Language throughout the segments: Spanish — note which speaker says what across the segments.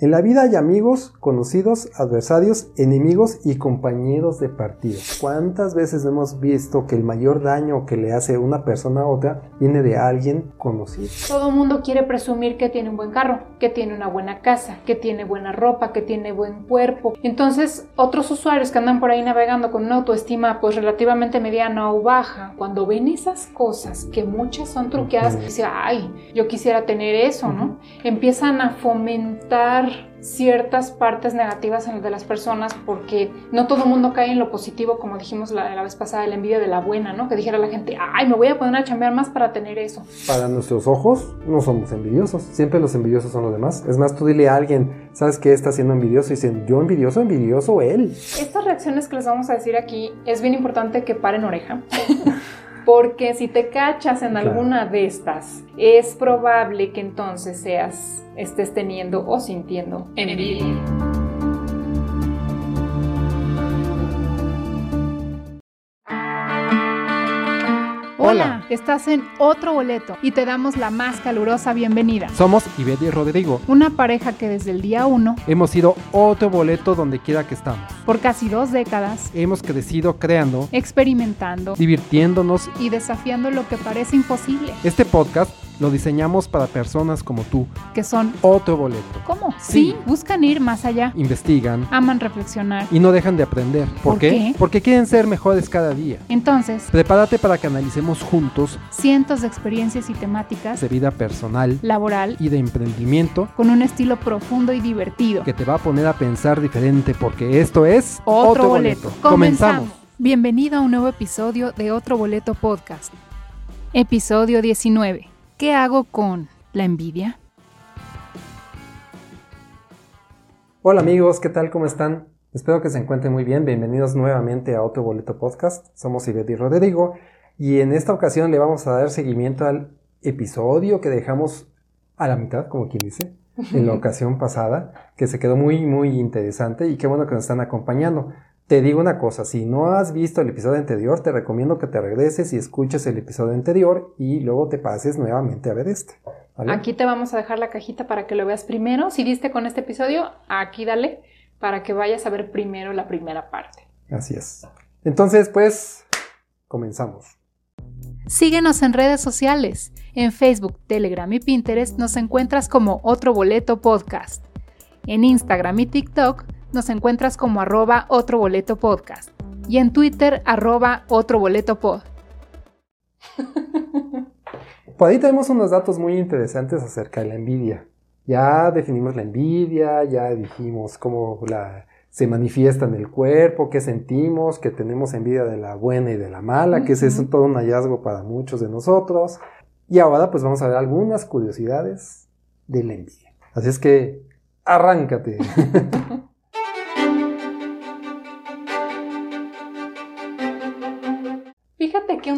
Speaker 1: En la vida hay amigos, conocidos, adversarios, enemigos y compañeros de partido. ¿Cuántas veces hemos visto que el mayor daño que le hace una persona a otra viene de alguien conocido?
Speaker 2: Todo el mundo quiere presumir que tiene un buen carro, que tiene una buena casa, que tiene buena ropa, que tiene buen cuerpo. Entonces, otros usuarios que andan por ahí navegando con una autoestima pues relativamente mediana o baja, cuando ven esas cosas que muchas son truqueadas, dicen, ay, yo quisiera tener eso, ¿no? Empiezan a fomentar ciertas partes negativas en de las personas porque no todo el mundo cae en lo positivo como dijimos la, la, vez pasada la envidia de la buena no que dijera la gente ay me voy a poner a chambear más para tener eso
Speaker 1: para nuestros ojos no somos envidiosos. Siempre los envidiosos son los demás. Es más tú dile a alguien sabes qué está siendo envidioso y dicen yo envidioso envidioso él
Speaker 2: estas reacciones que les vamos a decir aquí es bien importante que paren oreja porque si te cachas en
Speaker 1: Claro.
Speaker 2: alguna de estas, es probable que entonces seas, estés teniendo o sintiendo envidia.
Speaker 3: Hola, estás en otro boleto y te damos la más calurosa bienvenida.
Speaker 4: Somos Ivette y Rodrigo.
Speaker 3: Una pareja que desde el día 1,
Speaker 4: Hemos sido otro boleto donde quiera que estamos.
Speaker 3: por casi dos décadas,
Speaker 4: Hemos crecido creando,
Speaker 3: experimentando
Speaker 4: divirtiéndonos.
Speaker 3: y desafiando lo que parece imposible,
Speaker 4: Este podcast lo diseñamos para personas como tú.
Speaker 3: que son
Speaker 4: Otro boleto.
Speaker 3: ¿cómo?
Speaker 4: Sí.
Speaker 3: Sí, buscan ir más allá,
Speaker 4: Investigan
Speaker 3: aman reflexionar.
Speaker 4: y no dejan de aprender. ¿Por,
Speaker 3: ¿Por
Speaker 4: qué?
Speaker 3: qué?
Speaker 4: Porque quieren ser mejores cada día.
Speaker 3: Entonces,
Speaker 4: Prepárate para que analicemos juntos
Speaker 3: cientos de experiencias y temáticas,
Speaker 4: de vida personal
Speaker 3: laboral,
Speaker 4: y de emprendimiento
Speaker 3: con un estilo profundo y divertido.
Speaker 4: que te va a poner a pensar diferente porque esto es
Speaker 3: Otro, boleto.
Speaker 4: Comenzamos.
Speaker 3: Bienvenido a un nuevo episodio de Otro Boleto Podcast. Episodio 19. ¿Qué hago con la envidia?
Speaker 1: Hola amigos, ¿qué tal? ¿Cómo están? Espero que se encuentren muy bien. Bienvenidos nuevamente a otro boleto podcast. Somos Ivette y Rodrigo y en esta ocasión le vamos a dar seguimiento al episodio que dejamos a la mitad, como quien dice, en la ocasión pasada, que se quedó muy, muy interesante y qué bueno que nos están acompañando. Te digo una cosa, si no has visto el episodio anterior, te recomiendo que te regreses y escuches el episodio anterior y luego te pases nuevamente a ver este. ¿vale?
Speaker 2: Aquí te vamos a dejar la cajita para que lo veas primero. Si diste con este episodio, aquí dale para que vayas a ver primero la primera parte.
Speaker 1: Así es. Entonces, pues, comenzamos.
Speaker 3: Síguenos en redes sociales. En Facebook, Telegram y Pinterest nos encuentras como Otro Boleto Podcast. En Instagram y TikTok nos encuentras como arroba Otro Boleto Podcast. Y en Twitter, arroba Otro Boleto Pod.
Speaker 1: Por ahí tenemos unos datos muy interesantes acerca de la envidia. Ya definimos la envidia, ya dijimos cómo la, se manifiesta en el cuerpo, qué sentimos, que tenemos envidia de la buena y de la mala, que ese es todo un hallazgo para muchos de nosotros. Y ahora pues vamos a ver algunas curiosidades de la envidia. Así es que arráncate.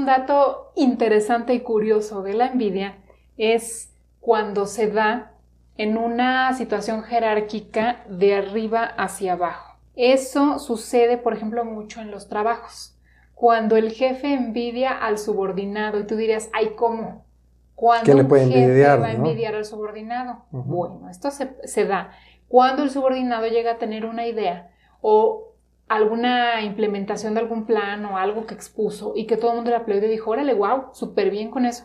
Speaker 2: un dato interesante y curioso de la envidia es cuando se da en una situación jerárquica de arriba hacia abajo. Eso sucede, por ejemplo, mucho en los trabajos. Cuando el jefe envidia al subordinado y tú dirías, ay, ¿cómo? Cuando
Speaker 1: ¿Qué le
Speaker 2: un
Speaker 1: puede
Speaker 2: jefe
Speaker 1: envidiar,
Speaker 2: va a
Speaker 1: no?
Speaker 2: envidiar al subordinado. Bueno, esto se, se da cuando el subordinado llega a tener una idea o alguna implementación de algún plan o algo que expuso y que todo el mundo le aplaudió y dijo, órale, wow, súper bien con eso.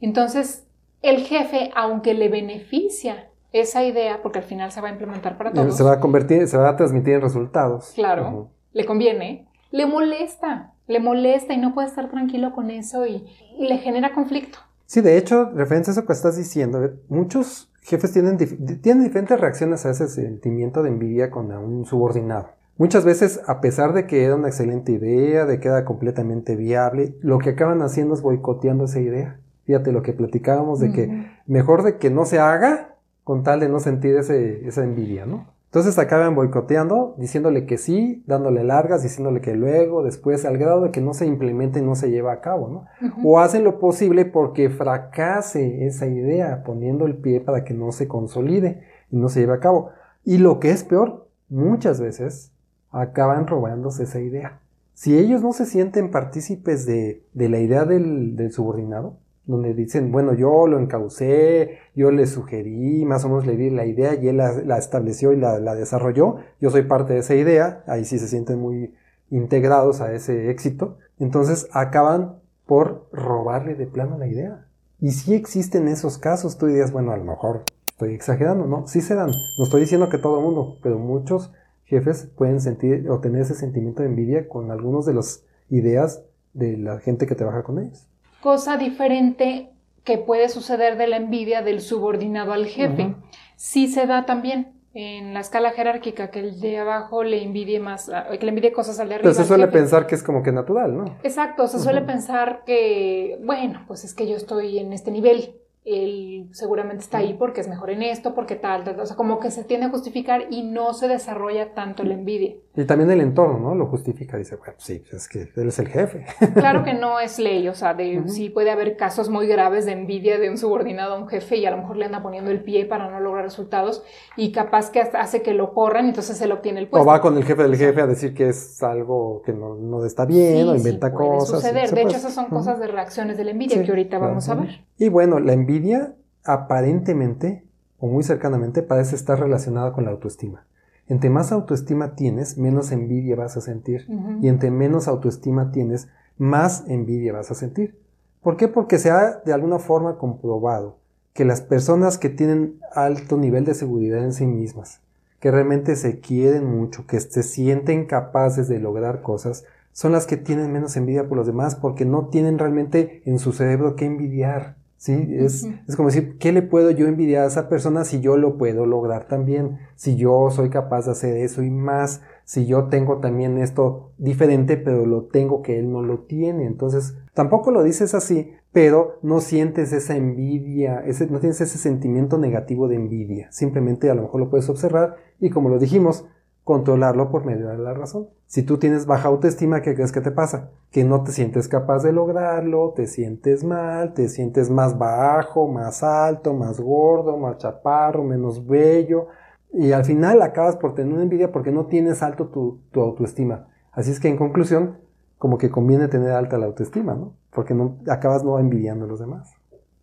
Speaker 2: Entonces, el jefe, aunque le beneficia esa idea, porque al final se va a implementar para todos,
Speaker 1: se va a convertir, se va a transmitir en resultados.
Speaker 2: Claro.
Speaker 1: Ujú.
Speaker 2: le conviene, le molesta, le molesta y no puede estar tranquilo con eso y, y le genera conflicto.
Speaker 1: Sí, de hecho, referencia a eso que estás diciendo, eh, muchos jefes tienen, dif- tienen diferentes reacciones a ese sentimiento de envidia con un subordinado. Muchas veces, a pesar de que era una excelente idea, de que era completamente viable, lo que acaban haciendo es boicoteando esa idea. Fíjate lo que platicábamos de que mejor de que no se haga con tal de no sentir ese, esa envidia, ¿no? Entonces acaban boicoteando, diciéndole que sí, dándole largas, diciéndole que luego, después, al grado de que no se implementa y no se lleva a cabo, ¿no? O hacen lo posible porque fracase esa idea, poniendo el pie para que no se consolide y no se lleve a cabo. Y lo que es peor, muchas veces acaban robándose esa idea. Si ellos no se sienten partícipes de, de la idea del, subordinado, donde dicen, bueno, yo lo encaucé, yo le sugerí, más o menos le di la idea y él la, estableció y la, desarrolló, yo soy parte de esa idea, ahí sí se sienten muy integrados a ese éxito, entonces acaban por robarle de plano la idea. Y si existen esos casos, tú dirías, bueno, a lo mejor estoy exagerando, ¿no? Sí se dan, no estoy diciendo que todo el mundo, pero muchos jefes pueden sentir o tener ese sentimiento de envidia con algunas de las ideas de la gente que trabaja con ellos
Speaker 2: cosa diferente que puede suceder de la envidia del subordinado al jefe. Sí se da también en la escala jerárquica que el de abajo le envidie más, ah, que le envidie cosas al de arriba.
Speaker 1: Pero se suele pensar que es como que natural, ¿no?
Speaker 2: Exacto, se suele pensar que, bueno, pues es que yo estoy en este nivel él seguramente está ahí porque es mejor en esto, porque tal, tal, o sea, como que se tiende a justificar y no se desarrolla tanto la envidia.
Speaker 1: Y también el entorno, ¿no? Lo justifica, dice, bueno, sí, es que él es el jefe.
Speaker 2: Claro que no es ley, o sea, de, sí puede haber casos muy graves de envidia de un subordinado a un jefe y a lo mejor le anda poniendo el pie para no lograr resultados y capaz que hace que lo corran entonces él obtiene el puesto.
Speaker 1: O va con el jefe del jefe a decir que es algo que no, no está bien o inventa sí, puede cosas.
Speaker 2: Suceder. De hecho, esas son cosas de reacciones de la envidia que ahorita vamos a ver.
Speaker 1: Y bueno, la envidia aparentemente o muy cercanamente parece estar relacionada con la autoestima. Entre más autoestima tienes, menos envidia vas a sentir. Y entre menos autoestima tienes, más envidia vas a sentir. ¿Por qué? Porque se ha de alguna forma comprobado que las personas que tienen alto nivel de seguridad en sí mismas, que realmente se quieren mucho, que se sienten capaces de lograr cosas, son las que tienen menos envidia por los demás porque no tienen realmente en su cerebro que envidiar. ¿Sí? Es, es, como decir, ¿qué le puedo yo envidiar a esa persona si yo lo puedo lograr también? Si yo soy capaz de hacer eso y más, si yo tengo también esto diferente, pero lo tengo que él no lo tiene. Entonces, tampoco lo dices así, pero no sientes esa envidia, ese, no tienes ese sentimiento negativo de envidia. Simplemente a lo mejor lo puedes observar y como lo dijimos, controlarlo por medio de la razón. Si tú tienes baja autoestima, ¿qué crees que te pasa? Que no te sientes capaz de lograrlo, te sientes mal, te sientes más bajo, más alto, más gordo, más chaparro, menos bello. Y al final acabas por tener una envidia porque no tienes alto tu, tu autoestima. Así es que en conclusión, como que conviene tener alta la autoestima, ¿no? Porque no, acabas no envidiando a los demás.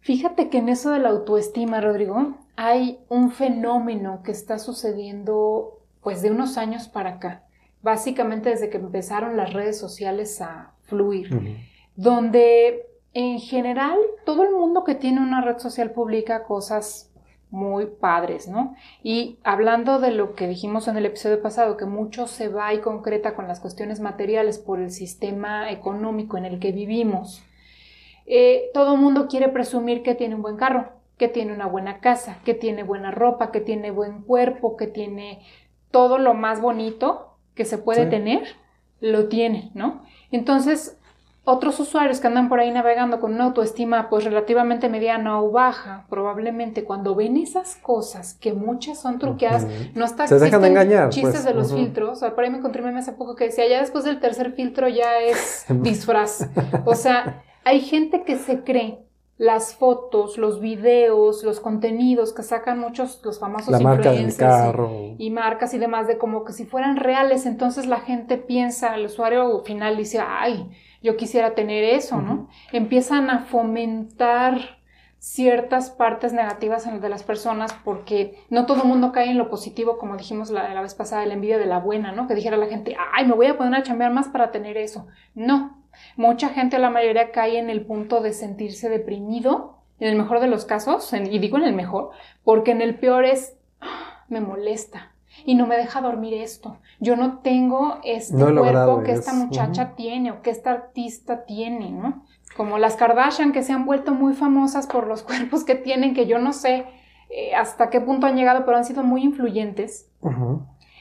Speaker 2: Fíjate que en eso de la autoestima, Rodrigo, hay un fenómeno que está sucediendo pues de unos años para acá, básicamente desde que empezaron las redes sociales a fluir, donde en general todo el mundo que tiene una red social publica cosas muy padres, ¿no? Y hablando de lo que dijimos en el episodio pasado, que mucho se va y concreta con las cuestiones materiales por el sistema económico en el que vivimos, eh, todo el mundo quiere presumir que tiene un buen carro, que tiene una buena casa, que tiene buena ropa, que tiene buen cuerpo, que tiene todo lo más bonito que se puede tener, lo tiene, ¿no? Entonces, otros usuarios que andan por ahí navegando con una autoestima pues relativamente mediana o baja, probablemente cuando ven esas cosas que muchas son truqueadas, no está
Speaker 1: se dejan engañar,
Speaker 2: chistes
Speaker 1: pues,
Speaker 2: de los filtros, por ahí me encontré meme hace poco que decía, ya después del tercer filtro ya es disfraz. o sea, hay gente que se cree las fotos, los videos, los contenidos que sacan muchos los famosos
Speaker 1: la influencers
Speaker 2: Y, marcas y demás de como que si fueran reales, entonces la gente piensa, el usuario final dice, ay, yo quisiera tener eso, ¿no? Empiezan a fomentar ciertas partes negativas en de las personas porque no todo el mundo cae en lo positivo, como dijimos la, la vez pasada, la envidia de la buena, ¿no? Que dijera la gente, ay, me voy a poner a chambear más para tener eso. No, Mucha gente, la mayoría, cae en el punto de sentirse deprimido, en el mejor de los casos, y digo en el mejor, porque en el peor es, ah, me molesta y no me deja dormir esto. Yo no tengo este cuerpo que esta muchacha tiene o que esta artista tiene, ¿no? Como las Kardashian que se han vuelto muy famosas por los cuerpos que tienen, que yo no sé eh, hasta qué punto han llegado, pero han sido muy influyentes.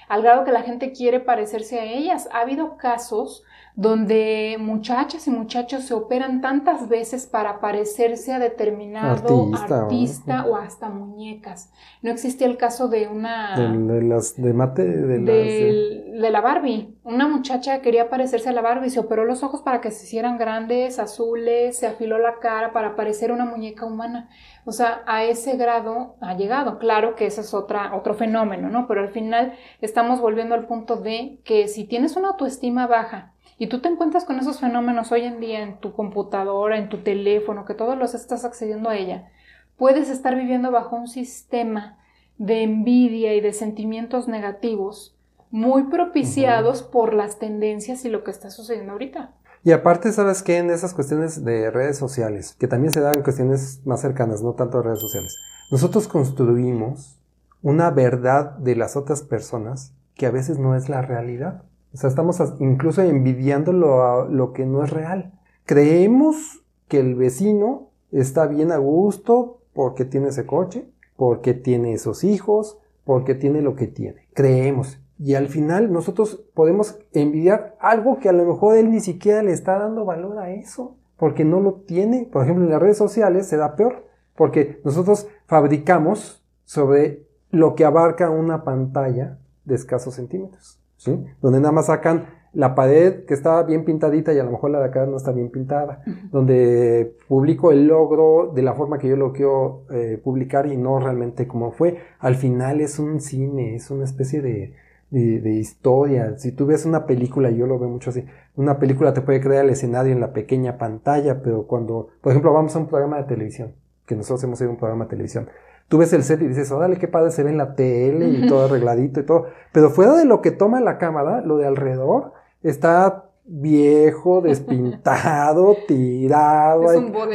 Speaker 2: Al grado que la gente quiere parecerse a ellas. Ha habido casos donde muchachas y muchachos se operan tantas veces para parecerse a determinado artista, o hasta muñecas. No existía el caso de una...
Speaker 1: De, las de mate, de,
Speaker 2: de, la Barbie. Una muchacha quería parecerse a la Barbie, se operó los ojos para que se hicieran grandes, azules, se afiló la cara para parecer una muñeca humana. O sea, a ese grado ha llegado. Claro que ese es otra, otro fenómeno, ¿no? Pero al final estamos volviendo al punto de que si tienes una autoestima baja, Y tú te encuentras con esos fenómenos hoy en día en tu computadora, en tu teléfono, que todos los estás accediendo a ella. Puedes estar viviendo bajo un sistema de envidia y de sentimientos negativos muy propiciados por las tendencias y lo que está sucediendo ahorita.
Speaker 1: Y aparte, ¿sabes qué? En esas cuestiones de redes sociales, que también se dan cuestiones más cercanas, no tanto redes sociales, nosotros construimos una verdad de las otras personas que a veces no es la realidad. O sea, estamos incluso envidiando lo, lo que no es real. Creemos que el vecino está bien a gusto porque tiene ese coche, porque tiene esos hijos, porque tiene lo que tiene. Creemos. Y al final nosotros podemos envidiar algo que a lo mejor él ni siquiera le está dando valor a eso, porque no lo tiene. Por ejemplo, en las redes sociales se da peor, porque nosotros fabricamos sobre lo que abarca una pantalla de escasos centímetros, ¿sí? Donde nada más sacan la pared que está bien pintadita y a lo mejor la de acá no está bien pintada, donde publico el logro de la forma que yo lo quiero eh, publicar y no realmente como fue. Al final es un cine, es una especie de, de, historia. Si tú ves una película, yo lo veo mucho así, una película te puede crear el escenario en la pequeña pantalla, pero cuando, por ejemplo, vamos a un programa de televisión, que nosotros hemos ido a un programa de televisión, tú ves el set y dices, órale, qué padre se ve en la tele y todo arregladito y todo. Pero fuera de lo que toma la cámara, lo de alrededor está viejo, despintado, tirado,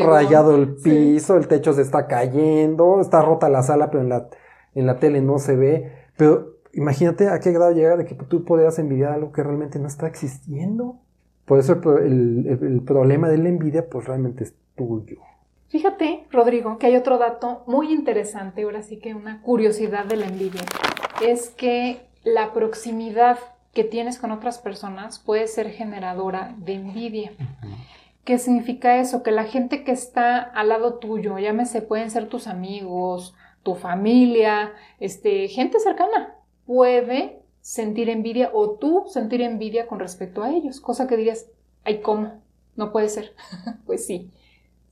Speaker 1: rayado el piso, el techo se está cayendo, está rota la sala, pero en la, en la tele no se ve. Pero imagínate a qué grado llega de que tú podrías envidiar algo que realmente no está existiendo. Por eso el, el problema de la envidia, pues realmente es tuyo.
Speaker 2: Fíjate, Rodrigo, que hay otro dato muy interesante, ahora sí que una curiosidad de la envidia, es que la proximidad que tienes con otras personas puede ser generadora de envidia. ¿Qué significa eso? Que la gente que está al lado tuyo, llámese, pueden ser tus amigos, tu familia, este, gente cercana, puede sentir envidia o tú sentir envidia con respecto a ellos, cosa que dirías, ay, ¿cómo? No puede ser. pues sí,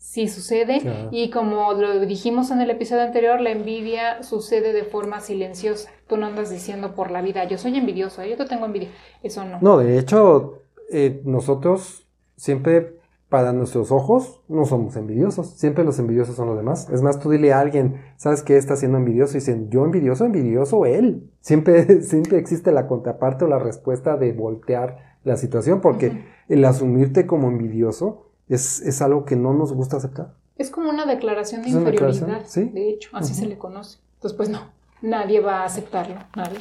Speaker 2: sí sucede y como lo dijimos en el episodio anterior, la envidia sucede de forma silenciosa. Tú no andas diciendo por la vida, yo soy envidioso, yo te tengo envidia. Eso no.
Speaker 1: No, de hecho, eh, nosotros siempre para nuestros ojos no somos envidiosos. Siempre los envidiosos son los demás. Es más, tú dile a alguien, ¿sabes qué está siendo envidioso? Y dicen, yo envidioso, envidioso él. Siempre, siempre existe la contraparte o la respuesta de voltear la situación, porque el asumirte como envidioso es, algo que no nos gusta aceptar.
Speaker 2: Es como una declaración de inferioridad, de hecho, así se le conoce. Entonces, pues no, nadie va a aceptarlo, nadie.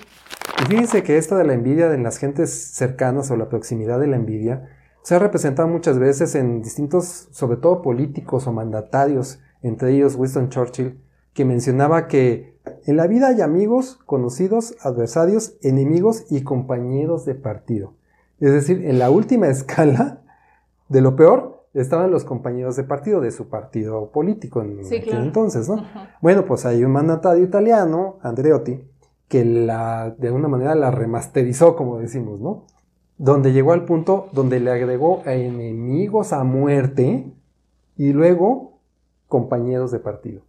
Speaker 1: Y fíjense que esta de la envidia de las gentes cercanas o la proximidad de la envidia se ha representado muchas veces en distintos, sobre todo políticos o mandatarios, entre ellos Winston Churchill, que mencionaba que en la vida hay amigos, conocidos, adversarios, enemigos y compañeros de partido. Es decir, en la última escala de lo peor estaban los compañeros de partido, de su partido político en aquel entonces, ¿no? Bueno, pues hay un mandatario italiano, Andreotti, que la, de alguna manera la remasterizó, como decimos, ¿no? Donde llegó al punto donde le agregó a enemigos a muerte y luego compañeros de partido.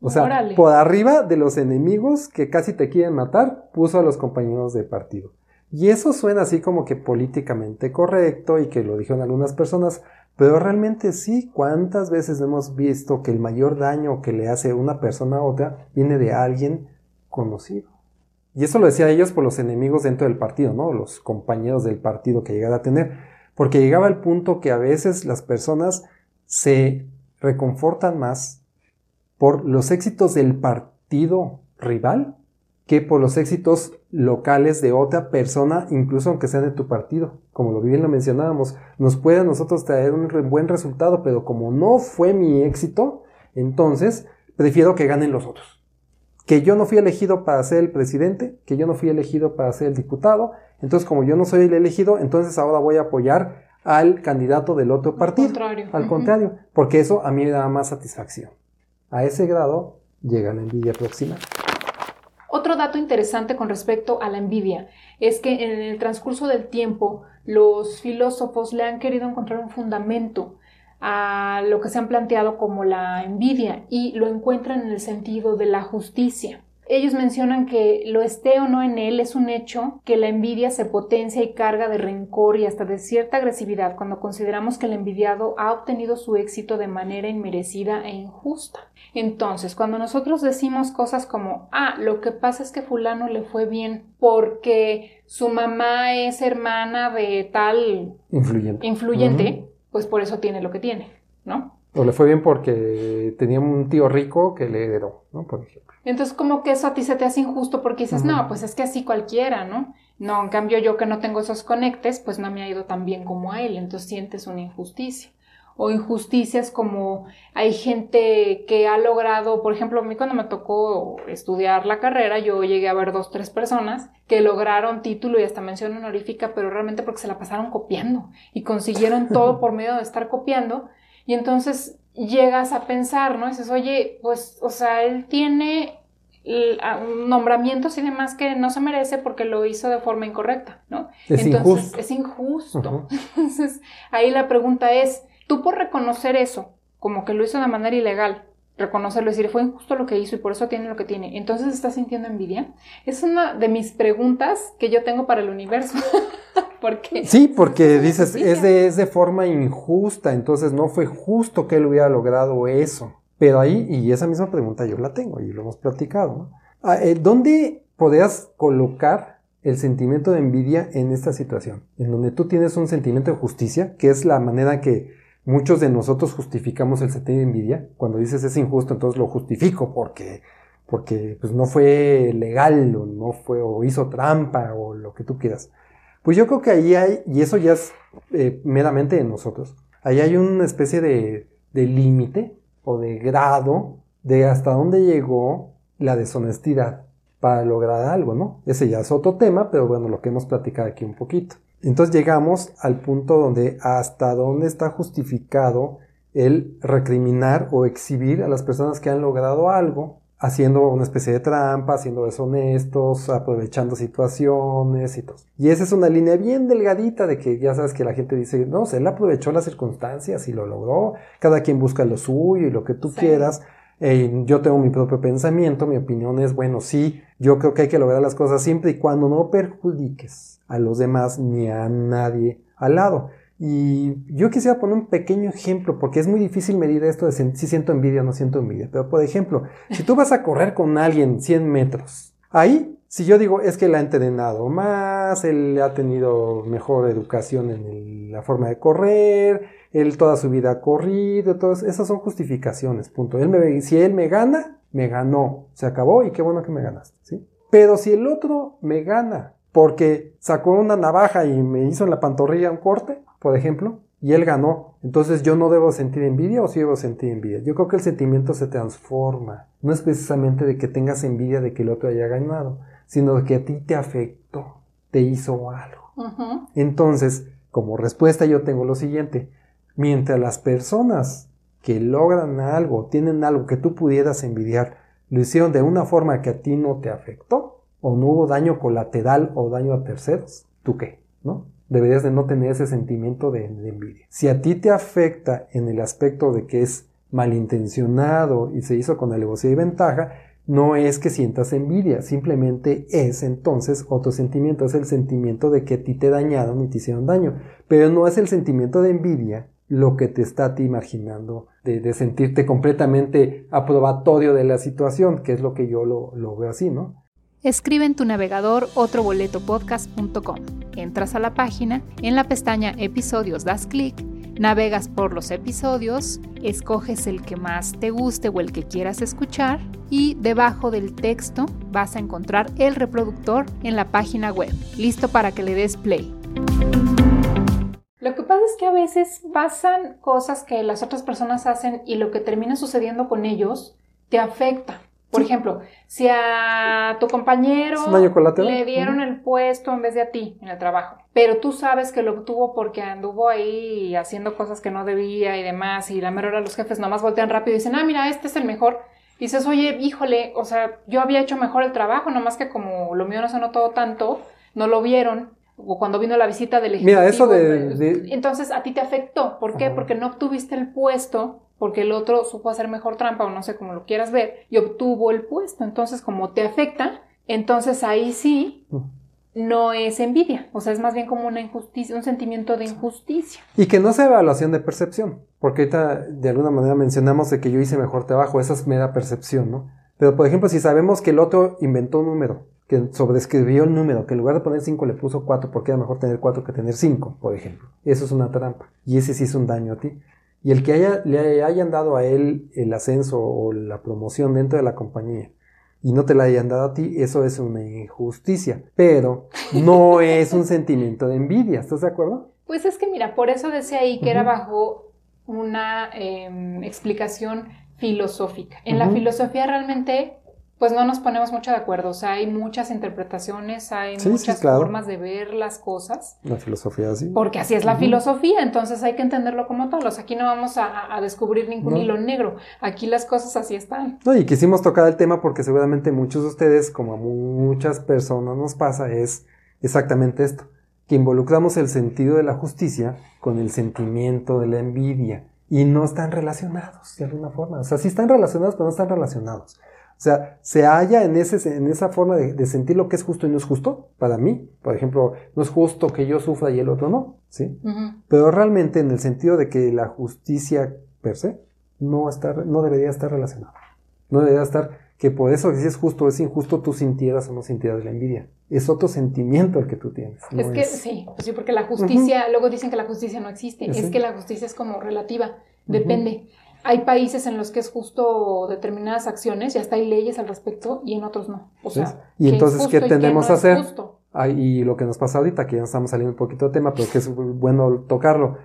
Speaker 1: O sea, por arriba de los enemigos que casi te quieren matar, puso a los compañeros de partido. Y eso suena así como que políticamente correcto y que lo dijeron algunas personas, pero realmente sí, ¿cuántas veces hemos visto que el mayor daño que le hace una persona a otra viene de alguien conocido? Y eso lo decía ellos por los enemigos dentro del partido, ¿no? Los compañeros del partido que llegara a tener. Porque llegaba el punto que a veces las personas se reconfortan más por los éxitos del partido rival que por los éxitos locales de otra persona, incluso aunque sea de tu partido. Como lo bien lo mencionábamos, nos puede a nosotros traer un buen resultado, pero como no fue mi éxito, entonces prefiero que ganen los otros. Que yo no fui elegido para ser el presidente, que yo no fui elegido para ser el diputado, entonces como yo no soy el elegido, entonces ahora voy a apoyar al candidato del otro partido. Al contrario. Al contrario, porque eso a mí me da más satisfacción. A ese grado llega la envidia próxima.
Speaker 2: Otro dato interesante con respecto a la envidia es que en el transcurso del tiempo los filósofos le han querido encontrar un fundamento a lo que se han planteado como la envidia y lo encuentran en el sentido de la justicia. Ellos mencionan que lo esté o no en él es un hecho que la envidia se potencia y carga de rencor y hasta de cierta agresividad cuando consideramos que el envidiado ha obtenido su éxito de manera inmerecida e injusta. Entonces, cuando nosotros decimos cosas como, ah, lo que pasa es que fulano le fue bien porque su mamá es hermana de tal
Speaker 1: influyente,
Speaker 2: influyente pues por eso tiene lo que tiene, ¿no?
Speaker 1: O le fue bien porque tenía un tío rico que le heredó, ¿no? Por ejemplo.
Speaker 2: Entonces, como que eso a ti se te hace injusto porque dices, no, pues es que así cualquiera, ¿no? No, en cambio yo que no tengo esos conectes, pues no me ha ido tan bien como a él, entonces sientes una injusticia. O injusticias como hay gente que ha logrado, por ejemplo, a mí cuando me tocó estudiar la carrera, yo llegué a ver dos, tres personas que lograron título y hasta mención honorífica, pero realmente porque se la pasaron copiando y consiguieron todo por medio de estar copiando y entonces llegas a pensar, ¿no? dices, oye, pues, o sea, él tiene nombramientos y demás que no se merece porque lo hizo de forma incorrecta, ¿no?
Speaker 1: Es
Speaker 2: entonces,
Speaker 1: injusto.
Speaker 2: es injusto. Entonces, ahí la pregunta es, tú por reconocer eso, como que lo hizo de manera ilegal, reconocerlo, decir, fue injusto lo que hizo y por eso tiene lo que tiene. Entonces, ¿estás sintiendo envidia? Es una de mis preguntas que yo tengo para el universo. porque
Speaker 1: sí, porque dices, es de, es de forma injusta, entonces no fue justo que él hubiera logrado eso. Pero ahí, y esa misma pregunta yo la tengo y lo hemos platicado, ¿no? Ah, eh, ¿Dónde podrías colocar el sentimiento de envidia en esta situación? En donde tú tienes un sentimiento de justicia, que es la manera que muchos de nosotros justificamos el de envidia. Cuando dices es injusto, entonces lo justifico porque, porque pues, no fue legal o no fue, o hizo trampa o lo que tú quieras. Pues yo creo que ahí hay, y eso ya es eh, meramente de nosotros, ahí hay una especie de, de límite o de grado de hasta dónde llegó la deshonestidad para lograr algo, ¿no? Ese ya es otro tema, pero bueno, lo que hemos platicado aquí un poquito. Entonces llegamos al punto donde hasta dónde está justificado el recriminar o exhibir a las personas que han logrado algo haciendo una especie de trampa, siendo deshonestos, aprovechando situaciones y todo. Y esa es una línea bien delgadita de que ya sabes que la gente dice, no, él aprovechó las circunstancias y lo logró, cada quien busca lo suyo y lo que tú quieras. Eh, yo tengo mi propio pensamiento, mi opinión es, bueno, sí, yo creo que hay que lograr las cosas siempre y cuando no perjudiques a los demás ni a nadie al lado. Y yo quisiera poner un pequeño ejemplo, porque es muy difícil medir esto de si siento envidia o no siento envidia. Pero, por ejemplo, si tú vas a correr con alguien 100 metros, ahí, si yo digo, es que él ha entrenado más, él ha tenido mejor educación en la forma de correr, él toda su vida ha corrido, todas esas son justificaciones, punto. Él me, si él me gana, me ganó, se acabó y qué bueno que me ganaste, ¿sí? Pero si el otro me gana porque sacó una navaja y me hizo en la pantorrilla un corte, por ejemplo, y él ganó. Entonces yo no debo sentir envidia o sí debo sentir envidia. Yo creo que el sentimiento se transforma. No es precisamente de que tengas envidia de que el otro haya ganado, sino de que a ti te afectó, te hizo algo. Entonces, como respuesta yo tengo lo siguiente. Mientras las personas que logran algo, tienen algo que tú pudieras envidiar, lo hicieron de una forma que a ti no te afectó, o no hubo daño colateral o daño a terceros, ¿tú qué? ¿No? deberías de no tener ese sentimiento de, envidia. Si a ti te afecta en el aspecto de que es malintencionado y se hizo con alevosía y ventaja, no es que sientas envidia, simplemente es entonces otro sentimiento, es el sentimiento de que a ti te dañaron y te hicieron daño, pero no es el sentimiento de envidia lo que te está a ti imaginando, de, sentirte completamente aprobatorio de la situación, que es lo que yo lo, lo veo así, ¿no?
Speaker 3: Escribe en tu navegador otroboletopodcast.com. Entras a la página, en la pestaña Episodios das clic, navegas por los episodios, escoges el que más te guste o el que quieras escuchar y debajo del texto vas a encontrar el reproductor en la página web, listo para que le des play.
Speaker 2: Lo que pasa es que a veces pasan cosas que las otras personas hacen y lo que termina sucediendo con ellos te afecta. Por ejemplo, si a tu compañero le dieron el puesto en vez de a ti en el trabajo, pero tú sabes que lo obtuvo porque anduvo ahí haciendo cosas que no debía y demás, y la mera hora los jefes nomás voltean rápido y dicen, ah, mira, este es el mejor. Y dices, oye, híjole, o sea, yo había hecho mejor el trabajo, nomás que como lo mío no se notó tanto, no lo vieron, o cuando vino la visita del ejecutivo.
Speaker 1: Mira, eso de...
Speaker 2: Entonces a ti te afectó. ¿Por qué? Porque no obtuviste el puesto porque el otro supo hacer mejor trampa o no sé cómo lo quieras ver y obtuvo el puesto. Entonces, como te afecta, entonces ahí sí
Speaker 1: Mm.
Speaker 2: no es envidia, o sea, es más bien como una injusticia, un sentimiento de injusticia.
Speaker 1: Y que no sea evaluación de percepción, porque ahorita de alguna manera mencionamos de que yo hice mejor trabajo, esa es mera percepción, ¿no? Pero por ejemplo, si sabemos que el otro inventó un número, que sobrescribió el número, que en lugar de poner 5 le puso 4 porque era mejor tener 4 que tener 5, por ejemplo. Eso es una trampa. Y ese sí es un daño a ti. Y el que haya, le hayan dado a él el ascenso o la promoción dentro de la compañía y no te la hayan dado a ti, eso es una injusticia. Pero no es un sentimiento de envidia, ¿estás de acuerdo?
Speaker 2: Pues es que mira, por eso decía ahí que era bajo una em, explicación filosófica. En la filosofía realmente, pues no nos ponemos mucho de acuerdo, o sea, hay muchas interpretaciones, hay
Speaker 1: Sí, sí,
Speaker 2: muchas
Speaker 1: claro.
Speaker 2: formas de ver las cosas.
Speaker 1: La filosofía así.
Speaker 2: Porque así es la filosofía, entonces hay que entenderlo como tal. O sea, aquí no vamos a, a descubrir ningún
Speaker 1: No.
Speaker 2: hilo negro. Aquí las cosas así están.
Speaker 1: No, y quisimos tocar el tema porque seguramente muchos de ustedes, como a muchas personas nos pasa, es exactamente esto, que involucramos el sentido de la justicia con el sentimiento de la envidia y no están relacionados de alguna forma. O sea, sí están relacionados, pero no están relacionados. O sea, se halla en, ese, en esa forma de, de sentir lo que es justo y no es justo para mí. Por ejemplo, no es justo que yo sufra y el otro no, ¿sí? Pero realmente en el sentido de que la justicia per se no, está, no debería estar relacionada. No debería estar que por eso que si es justo o es injusto tú sintieras o no sintieras la envidia. Es otro sentimiento el que tú tienes. no
Speaker 2: es que sí, pues sí, porque la justicia, luego dicen que la justicia no existe.
Speaker 1: Sí.
Speaker 2: Es que la justicia es como relativa, depende. Hay países en los que es justo determinadas acciones y hasta hay leyes al respecto y en otros no. O sea,
Speaker 1: ¿Ves? Y entonces, ¿qué tendemos a hacer? Ah, y lo que nos pasa ahorita, que ya estamos saliendo un poquito de tema, pero que es bueno tocarlo,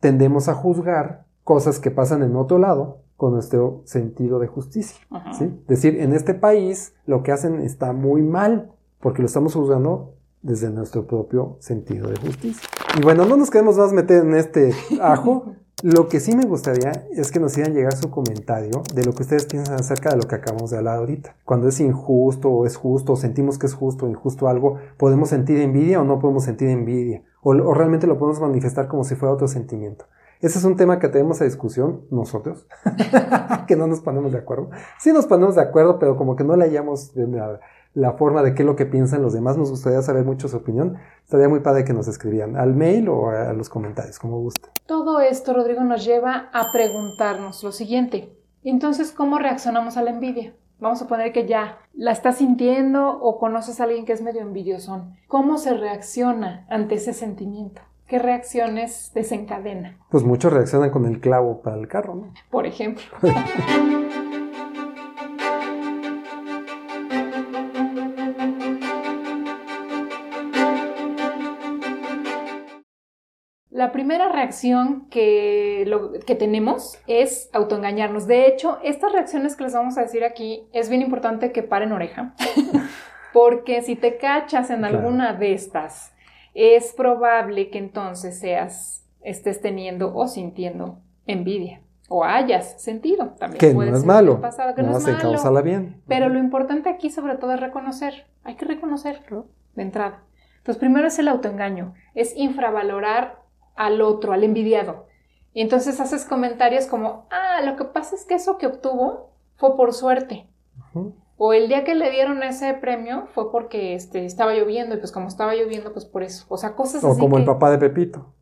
Speaker 1: tendemos a juzgar cosas que pasan en otro lado con nuestro sentido de justicia. ¿sí? Decir, en este país lo que hacen está muy mal, porque lo estamos juzgando desde nuestro propio sentido de justicia. Y bueno, no nos queremos más meter en este ajo. Lo que sí me gustaría es que nos hicieran llegar su comentario de lo que ustedes piensan acerca de lo que acabamos de hablar ahorita. Cuando es injusto o es justo, o sentimos que es justo o injusto algo, ¿podemos sentir envidia o no podemos sentir envidia? O, o realmente lo podemos manifestar como si fuera otro sentimiento. Ese es un tema que tenemos a discusión nosotros, que no nos ponemos de acuerdo. Sí nos ponemos de acuerdo, pero como que no le hallamos la, la forma de qué es lo que piensan los demás. Nos gustaría saber mucho su opinión. Estaría muy padre que nos escribieran al mail o a, los comentarios, como guste.
Speaker 2: Todo esto, Rodrigo, nos lleva a preguntarnos lo siguiente. Entonces, ¿cómo reaccionamos a la envidia? Vamos a poner que ya la estás sintiendo o conoces a alguien que es medio envidiosón. ¿Cómo se reacciona ante ese sentimiento? ¿Qué reacciones desencadena?
Speaker 1: Pues muchos reaccionan con el clavo para el carro, ¿no?
Speaker 2: Por ejemplo. La primera reacción que, lo, que tenemos es autoengañarnos. De hecho, estas reacciones que les vamos a decir aquí es bien importante que paren oreja, porque si te cachas en
Speaker 1: Claro.
Speaker 2: alguna de estas, es probable que entonces seas, estés teniendo o sintiendo envidia o hayas sentido también.
Speaker 1: Que no es
Speaker 2: ser
Speaker 1: malo.
Speaker 2: pasado, que
Speaker 1: no
Speaker 2: no es
Speaker 1: se
Speaker 2: malo.
Speaker 1: causala bien.
Speaker 2: Pero lo importante aquí sobre todo es reconocer. Hay que reconocerlo de entrada. Entonces, primero es el autoengaño, es infravalorar al otro, al envidiado. Y entonces haces comentarios como, ah, lo que pasa es que eso que obtuvo fue por suerte. O el día que le dieron ese premio fue porque este, estaba lloviendo y pues como estaba lloviendo, pues por eso. O sea, cosas
Speaker 1: O
Speaker 2: así
Speaker 1: como
Speaker 2: que-
Speaker 1: el papá de Pepito.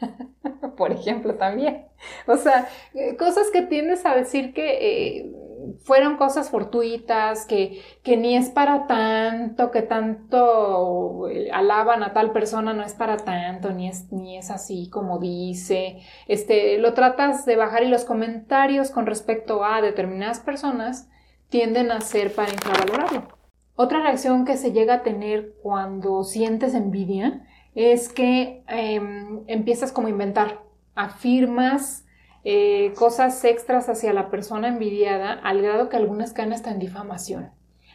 Speaker 2: por ejemplo, también. O sea, eh, cosas que tiendes a decir que eh, fueron cosas fortuitas, que, que ni es para tanto, que tanto eh, alaban a tal persona, no es para tanto, ni es, ni es así como dice. Este, lo tratas de bajar y los comentarios con respecto a determinadas personas tienden a ser para infravalorarlo. Otra reacción que se llega a tener cuando sientes envidia es que em, empiezas como a inventar, afirmas eh, cosas extras hacia la persona envidiada al grado que algunas caen hasta en difamación.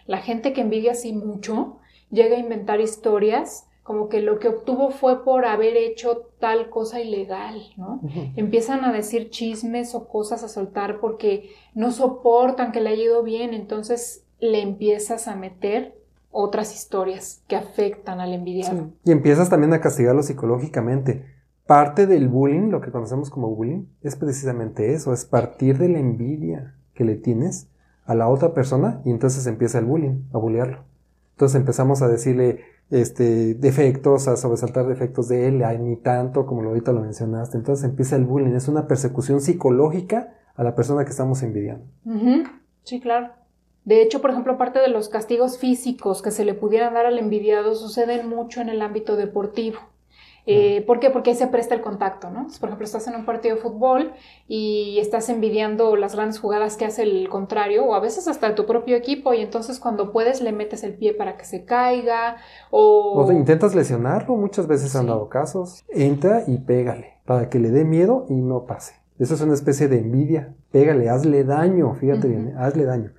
Speaker 2: La gente que envidia así mucho llega a inventar historias como que lo que obtuvo fue por haber hecho tal cosa ilegal, ¿no? Empiezan a decir chismes o cosas a soltar porque no soportan que le haya ido bien, entonces le empiezas a meter otras historias que afectan al envidiado.
Speaker 1: Sí. Y empiezas también a castigarlo psicológicamente. Parte del bullying, lo que conocemos como bullying, es precisamente eso, es partir de la envidia que le tienes a la otra persona y entonces empieza el bullying, a bullearlo. Entonces empezamos a decirle este, defectos, a sobresaltar defectos de él, ay, ni tanto, como lo ahorita lo mencionaste. Entonces empieza el bullying, es una persecución psicológica a la persona que estamos envidiando.
Speaker 2: Sí, claro. De hecho, por ejemplo, parte de los castigos físicos que se le pudieran dar al envidiado suceden mucho en el ámbito deportivo. Eh, ¿Por qué? Porque ahí se presta el contacto, ¿no? por ejemplo, estás en un partido de fútbol y estás envidiando las grandes jugadas que hace el contrario o a veces hasta tu propio equipo y entonces cuando puedes le metes el pie para que se caiga o...
Speaker 1: O intentas lesionarlo, muchas veces han dado casos. Entra y pégale para que le dé miedo y no pase. Eso es una especie de envidia. Pégale, hazle daño, fíjate bien, hazle daño.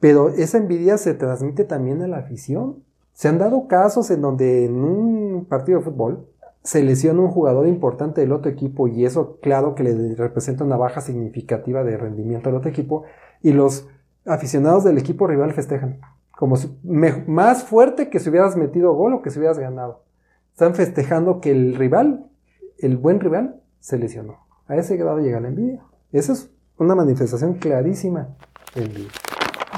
Speaker 1: Pero esa envidia se transmite también a la afición. Se han dado casos en donde en un partido de fútbol se lesiona un jugador importante del otro equipo y eso claro que le representa una baja significativa de rendimiento al otro equipo y los aficionados del equipo rival festejan como más fuerte que si hubieras metido gol o que si hubieras ganado. Están festejando que el rival, el buen rival, se lesionó. A ese grado llega la envidia. Esa es una manifestación clarísima de envidia.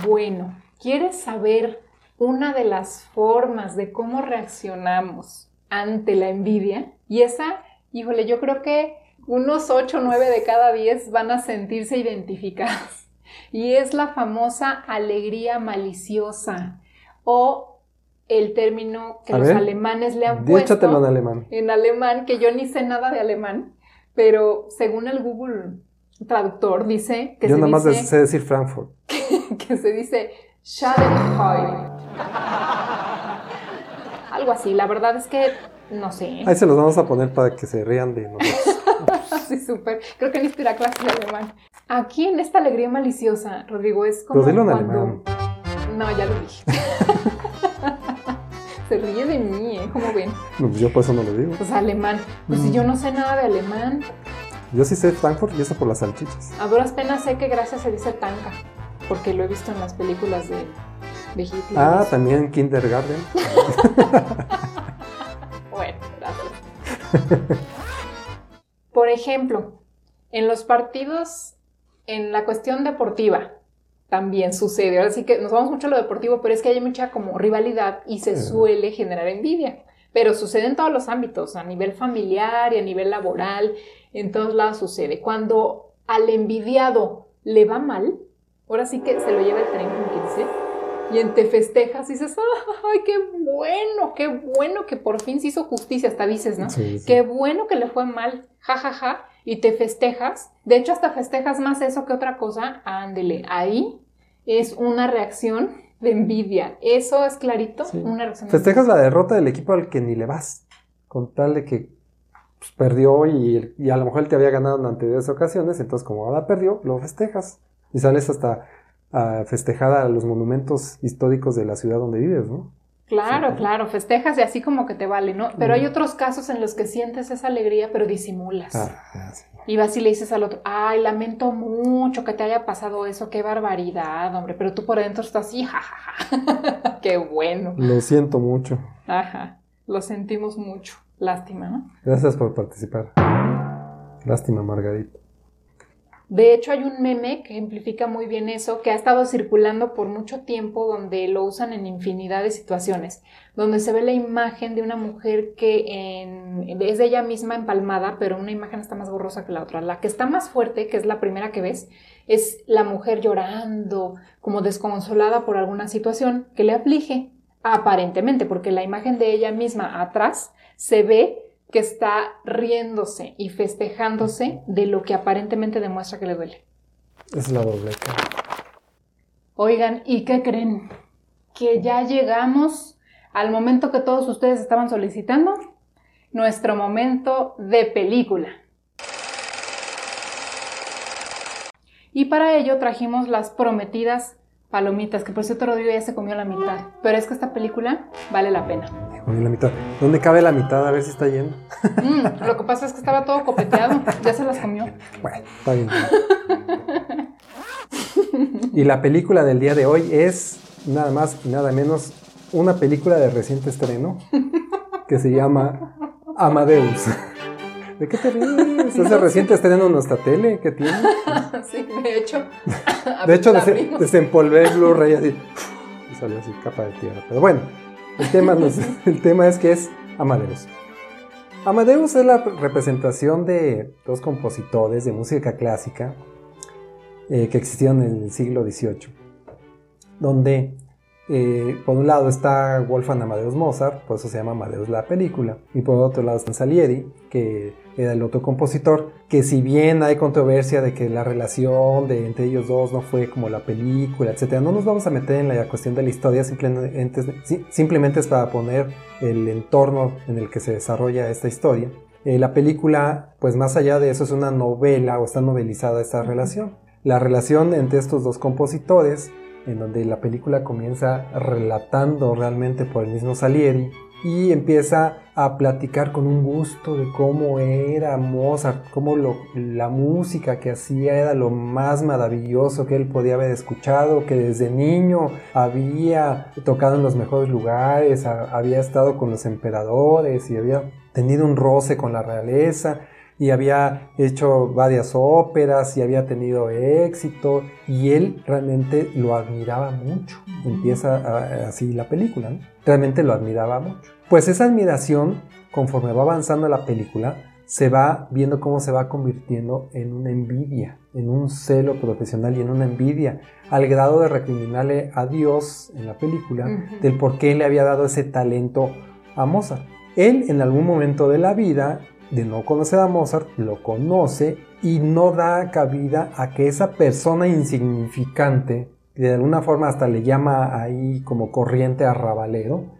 Speaker 2: Bueno, ¿quieres saber una de las formas de cómo reaccionamos ante la envidia. Y esa, híjole, yo creo que unos 8 o 9 de cada 10 van a sentirse identificados. Y es la famosa alegría maliciosa o el término que los alemanes le han puesto
Speaker 1: en alemán.
Speaker 2: En alemán, que yo ni sé nada de alemán, pero según el Google Traductor dice que
Speaker 1: yo nada más sé decir Frankfurt.
Speaker 2: Que, se dice Schadenfreude algo así. La verdad es que no sé.
Speaker 1: Ahí se los vamos a poner para que se rían de nosotros.
Speaker 2: sí, súper. Creo que ni siquiera clase de alemán. Aquí en esta alegría maliciosa, Rodrigo, es como
Speaker 1: Pero dilo en alemán.
Speaker 2: No, ya lo dije. se ríe de mí, ¿eh? ¿Cómo ven?
Speaker 1: No, pues yo por eso no lo digo.
Speaker 2: Pues alemán. Pues si yo no sé nada de alemán.
Speaker 1: Yo sí sé Frankfurt y eso por las salchichas.
Speaker 2: A duras penas sé que gracias se dice tanca, porque lo he visto en las películas de
Speaker 1: Ah, también kindergarten.
Speaker 2: bueno, gracias. Por ejemplo, en los partidos, en la cuestión deportiva, también sucede. Ahora sí que nos vamos mucho a lo deportivo, pero es que hay mucha como rivalidad y se suele generar envidia. Pero sucede en todos los ámbitos, a nivel familiar y a nivel laboral, en todos lados sucede. Cuando al envidiado le va mal, ahora sí que se lo lleva el tren, como dice, y en te festejas y dices, ¡ay, qué bueno! ¡Qué bueno que por fin se hizo justicia! Hasta dices, ¿no? ¡Qué bueno que le fue mal! ¡Ja, ja, ja! Y te festejas. De hecho, hasta festejas más eso que otra cosa. Ándele, ahí es una reacción de envidia. Eso es clarito, una reacción.
Speaker 1: Festejas la derrota del equipo al que ni le vas, con tal de que pues, perdió y, y, a lo mejor él te había ganado en anteriores ocasiones, entonces como ahora perdió, lo festejas y sales hasta a festejar a los monumentos históricos de la ciudad donde vives, ¿no?
Speaker 2: Claro, claro, festejas y así como que te vale, ¿no? Pero hay otros casos en los que sientes esa alegría, pero disimulas. Ah, ah, y vas y le dices al otro, ay, lamento mucho que te haya pasado eso, qué barbaridad, hombre, pero tú por dentro estás así, jajaja, qué bueno.
Speaker 1: Lo siento mucho.
Speaker 2: Ajá, lo sentimos mucho. Lástima, ¿no?
Speaker 1: Gracias por participar. Lástima, Margarita.
Speaker 2: De hecho, hay un meme que ejemplifica muy bien eso, que ha estado circulando por mucho tiempo, donde lo usan en infinidad de situaciones, donde se ve la imagen de una mujer que es de ella misma empalmada, pero una imagen está más borrosa que la otra. La que está más fuerte, que es la primera que ves, es la mujer llorando, como desconsolada por alguna situación que le aflige, aparentemente, porque la imagen de ella misma atrás se ve que está riéndose y festejándose de lo que aparentemente demuestra que le duele.
Speaker 1: Es la doble
Speaker 2: Oigan, ¿y qué creen? Que ya llegamos al momento que todos ustedes estaban solicitando, nuestro momento de película. Y para ello trajimos las prometidas palomitas, que por cierto Rodrigo ya se comió la mitad. Pero es que esta película vale la pena.
Speaker 1: La mitad. ¿Dónde cabe la mitad? A ver si está lleno.
Speaker 2: Mm, lo que pasa es que estaba todo copeteado. Ya se las comió.
Speaker 1: Bueno, está bien. y la película del día de hoy es nada más y nada menos una película de reciente estreno que se llama Amadeus. ¿De qué te ríes? Hace reciente estreno nuestra tele, ¿qué tiene?
Speaker 2: sí, de hecho.
Speaker 1: de hecho, desempolvé el Blu-ray así. Y salió así, capa de tierra. Pero bueno, el tema, es, el tema es que es Amadeus. Amadeus es la representación de dos compositores de música clásica eh, que existían en el siglo XVIII, donde eh, por un lado está Wolfgang Amadeus Mozart, por eso se llama Amadeus la película, y por otro lado está Salieri, que era el otro compositor, que si bien hay controversia de que la relación de entre ellos dos no fue como la película, etc., no nos vamos a meter en la cuestión de la historia, simplemente, simplemente es para poner el entorno en el que se desarrolla esta historia. Eh, la película, pues más allá de eso, es una novela o está novelizada esta relación. La relación entre estos dos compositores en donde la película comienza relatando realmente por el mismo Salieri y empieza a platicar con un gusto de cómo era Mozart, cómo la música que hacía era lo más maravilloso que él podía haber escuchado, que desde niño había tocado en los mejores lugares, había estado con los emperadores y había tenido un roce con la realeza y había hecho varias óperas y había tenido éxito y él realmente lo admiraba mucho. Empieza así la película, ¿no? Realmente lo admiraba mucho. Pues esa admiración, conforme va avanzando la película, se va viendo cómo se va convirtiendo en una envidia, en un celo profesional y en una envidia, al grado de recriminarle a Dios en la película del por qué le había dado ese talento a Mozart. Él en algún momento de la vida de no conocer a Mozart, lo conoce y no da cabida a que esa persona insignificante, de alguna forma hasta le llama ahí como corriente arrabalero,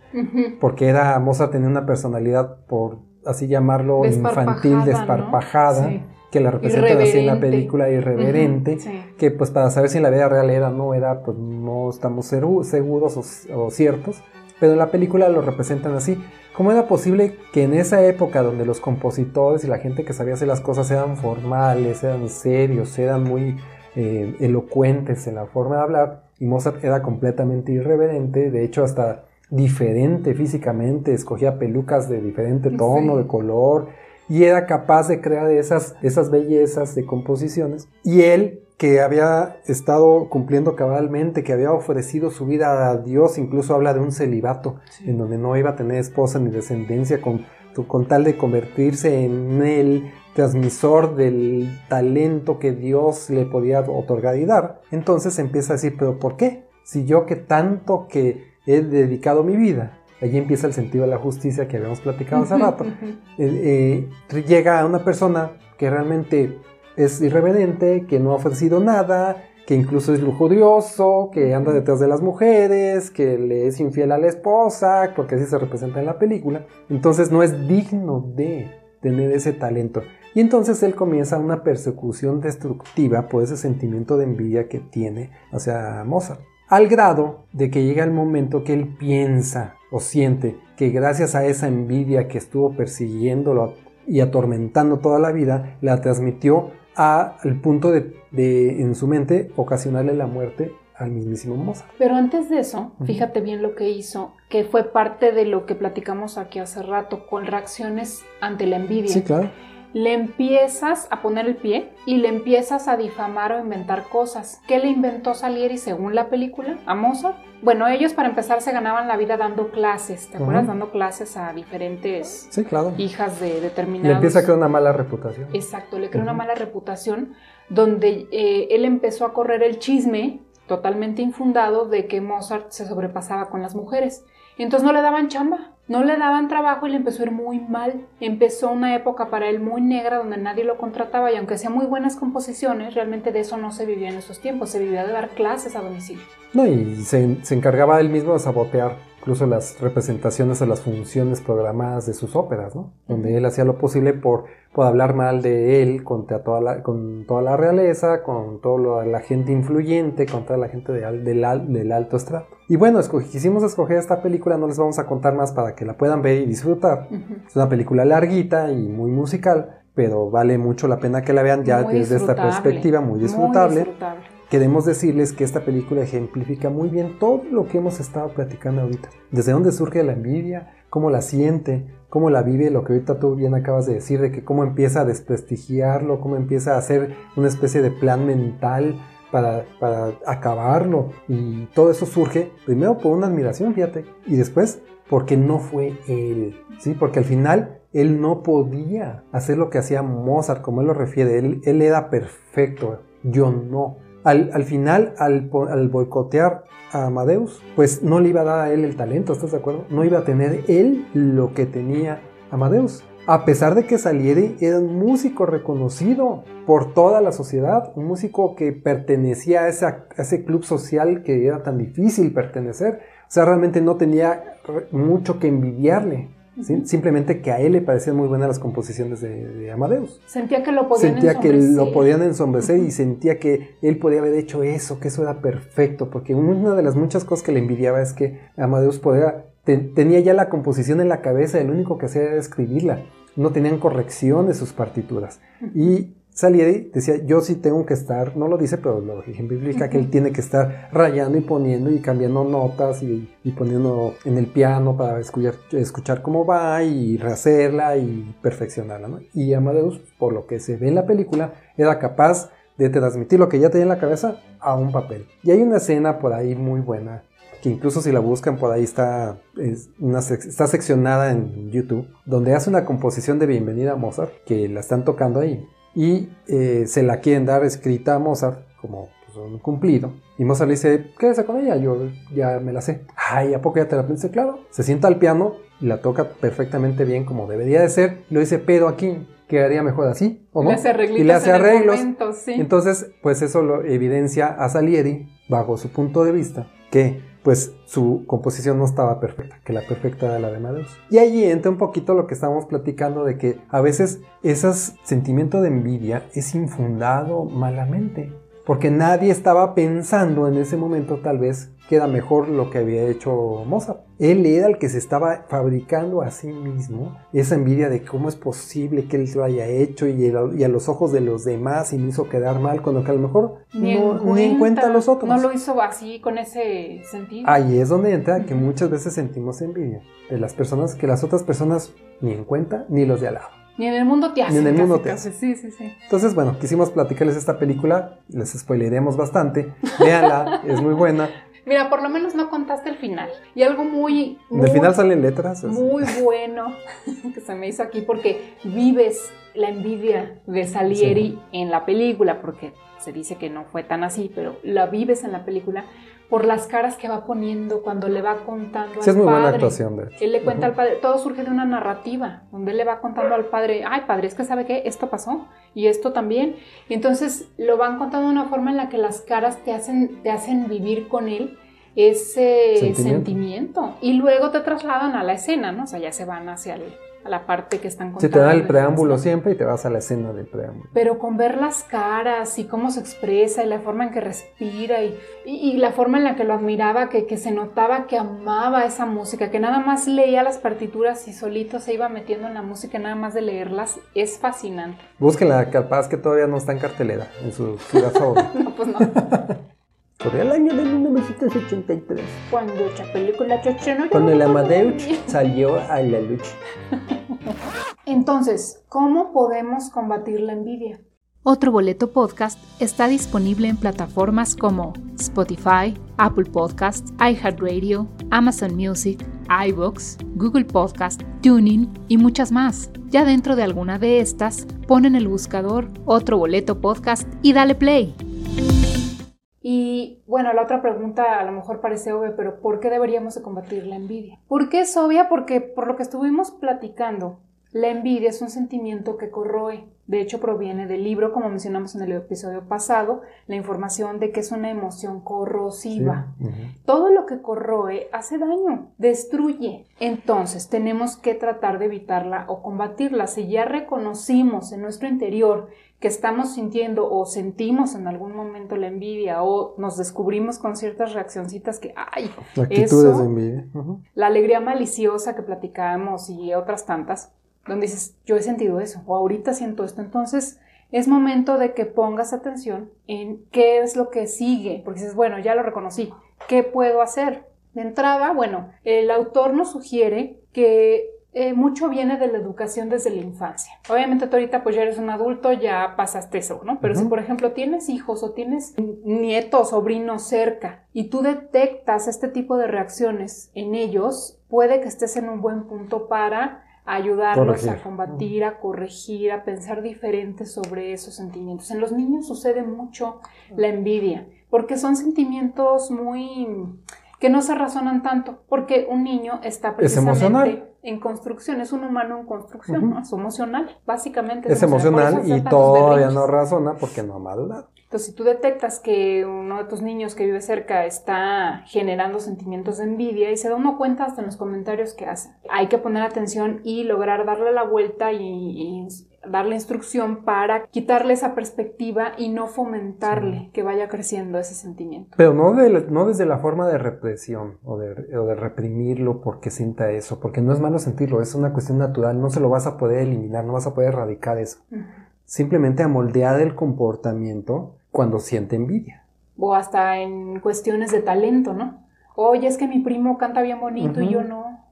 Speaker 1: porque era Mozart tenía una personalidad, por así llamarlo, infantil, desparpajada. que la representan así en la película irreverente, que pues para saber si en la vida real era o no era, pues no estamos seguros o, ciertos, pero en la película lo representan así. ¿Cómo era posible que en esa época donde los compositores y la gente que sabía hacer las cosas eran formales, eran serios, eran muy eh, elocuentes en la forma de hablar, y Mozart era completamente irreverente, de hecho hasta diferente físicamente, escogía pelucas de diferente tono, de color, y era capaz de crear esas, esas bellezas de composiciones. Y él que había estado cumpliendo cabalmente, que había ofrecido su vida a Dios, incluso habla de un celibato, en donde no iba a tener esposa ni descendencia, con, con tal de convertirse en el transmisor del talento que Dios le podía otorgar y dar. Entonces empieza a decir, pero ¿por qué? Si yo que tanto que he dedicado mi vida, allí empieza el sentido de la justicia que habíamos platicado hace rato, eh, eh, llega una persona que realmente es irreverente, que no ha ofrecido nada, que incluso es lujurioso, que anda detrás de las mujeres, que le es infiel a la esposa, porque así se representa en la película. Entonces no es digno de tener ese talento. Y entonces él comienza una persecución destructiva por ese sentimiento de envidia que tiene hacia Mozart. Al grado de que llega el momento que él piensa o siente que gracias a esa envidia que estuvo persiguiéndolo y atormentando toda la vida, la transmitió al punto de, en su mente, ocasionarle la muerte al mismísimo Mozart.
Speaker 2: Pero antes de eso, fíjate bien lo que hizo, que fue parte de lo que platicamos aquí hace rato, con reacciones ante la envidia.
Speaker 1: Sí, claro
Speaker 2: le empiezas a poner el pie y le empiezas a difamar o inventar cosas. ¿Qué le inventó Salieri según la película? ¿A Mozart? Bueno, ellos para empezar se ganaban la vida dando clases, ¿te acuerdas? Dando clases a diferentes hijas de determinados...
Speaker 1: Le empieza a crear una mala reputación.
Speaker 2: Exacto, le creó una mala reputación donde eh, él empezó a correr el chisme totalmente infundado de que Mozart se sobrepasaba con las mujeres. Entonces no le daban chamba, no le daban trabajo y le empezó a ir muy mal. Empezó una época para él muy negra donde nadie lo contrataba y aunque hacía muy buenas composiciones, realmente de eso no se vivía en esos tiempos, se vivía de dar clases a domicilio.
Speaker 1: No, y se, se encargaba él mismo de sabotear incluso las representaciones o las funciones programadas de sus óperas, ¿no? Donde él hacía lo posible por, por hablar mal de él contra toda la, con toda la realeza, con toda la gente influyente, con toda la gente del, del, alto estrato. Y bueno, quisimos escoger esta película, no les vamos a contar más para que la puedan ver y disfrutar. Es una película larguita y muy musical, pero vale mucho la pena que la vean ya desde esta perspectiva, muy disfrutable. Muy disfrutable queremos decirles que esta película ejemplifica muy bien todo lo que hemos estado platicando ahorita. Desde dónde surge la envidia, cómo la siente, cómo la vive, lo que ahorita tú bien acabas de decir, de que cómo empieza a desprestigiarlo, cómo empieza a hacer una especie de plan mental para, para acabarlo. Y todo eso surge primero por una admiración, fíjate, y después porque no fue él, ¿sí? Porque al final él no podía hacer lo que hacía Mozart, como él lo refiere, él, él era perfecto, yo no. Al, al final, al, boicotear a Amadeus, pues no le iba a dar a él el talento, ¿estás de acuerdo? No iba a tener él lo que tenía Amadeus. A pesar de que Salieri era un músico reconocido por toda la sociedad, un músico que pertenecía a, esa, a ese club social que era tan difícil pertenecer, o sea, realmente no tenía mucho que envidiarle. Simplemente que a él le parecían muy buenas las composiciones de, Amadeus.
Speaker 2: Sentía que lo podían
Speaker 1: Sentía que lo podían ensombrecer y sentía que él podía haber hecho eso, que eso era perfecto, porque una de las muchas cosas que le envidiaba es que Amadeus podía, tenía ya la composición en la cabeza, el único que hacía era escribirla. No tenían corrección de sus partituras. Y Salieri decía, yo sí tengo que estar, no lo dice, pero lo ejemplifica que él tiene que estar rayando y poniendo y cambiando notas y, poniendo en el piano para escuchar, escuchar cómo va y rehacerla y perfeccionarla. ¿no? Y Amadeus, por lo que se ve en la película, era capaz de transmitir lo que ya tenía en la cabeza a un papel. Y hay una escena por ahí muy buena, que incluso si la buscan por ahí está, una, está seccionada en YouTube, donde hace una composición de Bienvenida a Mozart, que la están tocando ahí y eh, se la quieren dar escrita a Mozart como pues, un cumplido. Y Mozart le dice, quédese con ella, yo ya me la sé. Ay, ¿a poco ya te la pensé? Claro. Se sienta al piano y la toca perfectamente bien como debería de ser. Lo dice, pero aquí quedaría mejor así, ¿o no?
Speaker 2: y le hace arreglos.
Speaker 1: Entonces, pues eso lo evidencia a Salieri, bajo su punto de vista, que pues su composición no estaba perfecta, que la perfecta era la de Amadeus. Y ahí entra un poquito lo que estábamos platicando de que a veces ese sentimiento de envidia es infundado malamente porque nadie estaba pensando en ese momento tal vez que era mejor lo que había hecho Mozart. Él era el que se estaba fabricando a sí mismo esa envidia de cómo es posible que él lo haya hecho y, a los ojos de los demás y me hizo quedar mal cuando que a lo mejor
Speaker 2: ni, no, en cuenta a los otros. No lo hizo así con ese sentido.
Speaker 1: Ahí es donde entra que muchas veces sentimos envidia de las personas que las otras personas ni en cuenta ni los de al lado.
Speaker 2: Ni en el mundo te hace.
Speaker 1: Ni en el mundo te hace.
Speaker 2: Sí, sí, sí.
Speaker 1: Entonces, bueno, quisimos platicarles esta película. Les spoileremos bastante. Véanla, es muy buena.
Speaker 2: Mira, por lo menos no contaste el final. Y algo muy...
Speaker 1: muy final salen letras.
Speaker 2: Muy bueno que se me hizo aquí porque vives la envidia de Salieri en la película, porque se dice que no fue tan así, pero la vives en la película por las caras que va poniendo cuando le va contando
Speaker 1: sí, es muy buena actuación, de
Speaker 2: Él le cuenta al padre, todo surge de una narrativa, donde él le va contando al padre, ay padre, es que sabe que esto pasó y esto también. Y entonces lo van contando de una forma en la que las caras te hacen, te hacen vivir con él ese sentimiento. sentimiento. Y luego te trasladan a la escena, ¿no? O sea, ya se van hacia el, a la parte que están contando.
Speaker 1: Se te da el preámbulo siempre y te vas a la escena del preámbulo.
Speaker 2: Pero con ver las caras y cómo se expresa y la forma en que respira y, y, la forma en la que lo admiraba, que, que, se notaba que amaba esa música, que nada más leía las partituras y solito se iba metiendo en la música, nada más de leerlas, es fascinante.
Speaker 1: Búsquenla, capaz que todavía no está en cartelera, en su ciudad favorita.
Speaker 2: no, pues no.
Speaker 1: Por el año de 1983.
Speaker 2: Cuando esta película
Speaker 1: Cuando el Amadeus salió a la lucha.
Speaker 2: Entonces, ¿cómo podemos combatir la envidia?
Speaker 3: Otro Boleto Podcast está disponible en plataformas como Spotify, Apple Podcasts, iHeartRadio, Amazon Music, iBox, Google Podcast, Tuning y muchas más. Ya dentro de alguna de estas, pon en el buscador Otro Boleto Podcast y dale play.
Speaker 2: Y bueno, la otra pregunta a lo mejor parece obvia, pero ¿por qué deberíamos de combatir la envidia? ¿Por qué es obvia? Porque por lo que estuvimos platicando, la envidia es un sentimiento que corroe. De hecho, proviene del libro, como mencionamos en el episodio pasado, la información de que es una emoción corrosiva. Todo lo que corroe hace daño, destruye. Entonces, tenemos que tratar de evitarla o combatirla. Si ya reconocimos en nuestro interior que estamos sintiendo o sentimos en algún momento la envidia o nos descubrimos con ciertas reaccioncitas que, ay,
Speaker 1: Actitudes de envidia.
Speaker 2: la alegría maliciosa que platicábamos y otras tantas, donde dices, yo he sentido eso o ahorita siento esto, entonces es momento de que pongas atención en qué es lo que sigue, porque dices, bueno, ya lo reconocí, ¿qué puedo hacer? De entrada, bueno, el autor nos sugiere que eh, mucho viene de la educación desde la infancia. Obviamente tú ahorita pues ya eres un adulto, ya pasaste eso, ¿no? Pero si por ejemplo tienes hijos o tienes nietos, sobrinos cerca y tú detectas este tipo de reacciones en ellos, puede que estés en un buen punto para ayudarlos a combatir, a corregir, a pensar diferente sobre esos sentimientos. En los niños sucede mucho la envidia, porque son sentimientos muy que no se razonan tanto, porque un niño está precisamente en construcción, es un humano en construcción, es emocional, básicamente.
Speaker 1: Es, emocional, y todavía no razona porque no ha madurado.
Speaker 2: Entonces, si tú detectas que uno de tus niños que vive cerca está generando sentimientos de envidia y se da uno cuenta hasta en los comentarios que hace, hay que poner atención y lograr darle la vuelta y darle instrucción para quitarle esa perspectiva y no fomentarle que vaya creciendo ese sentimiento.
Speaker 1: Pero no, de, no desde la forma de represión o de, o de, reprimirlo porque sienta eso, porque no es malo sentirlo, es una cuestión natural, no se lo vas a poder eliminar, no vas a poder erradicar eso. Simplemente a moldear el comportamiento cuando siente envidia.
Speaker 2: O hasta en cuestiones de talento, ¿no? Oye, es que mi primo canta bien bonito y yo no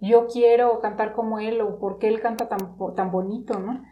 Speaker 2: yo quiero cantar como él o porque él canta tan, tan bonito, ¿no?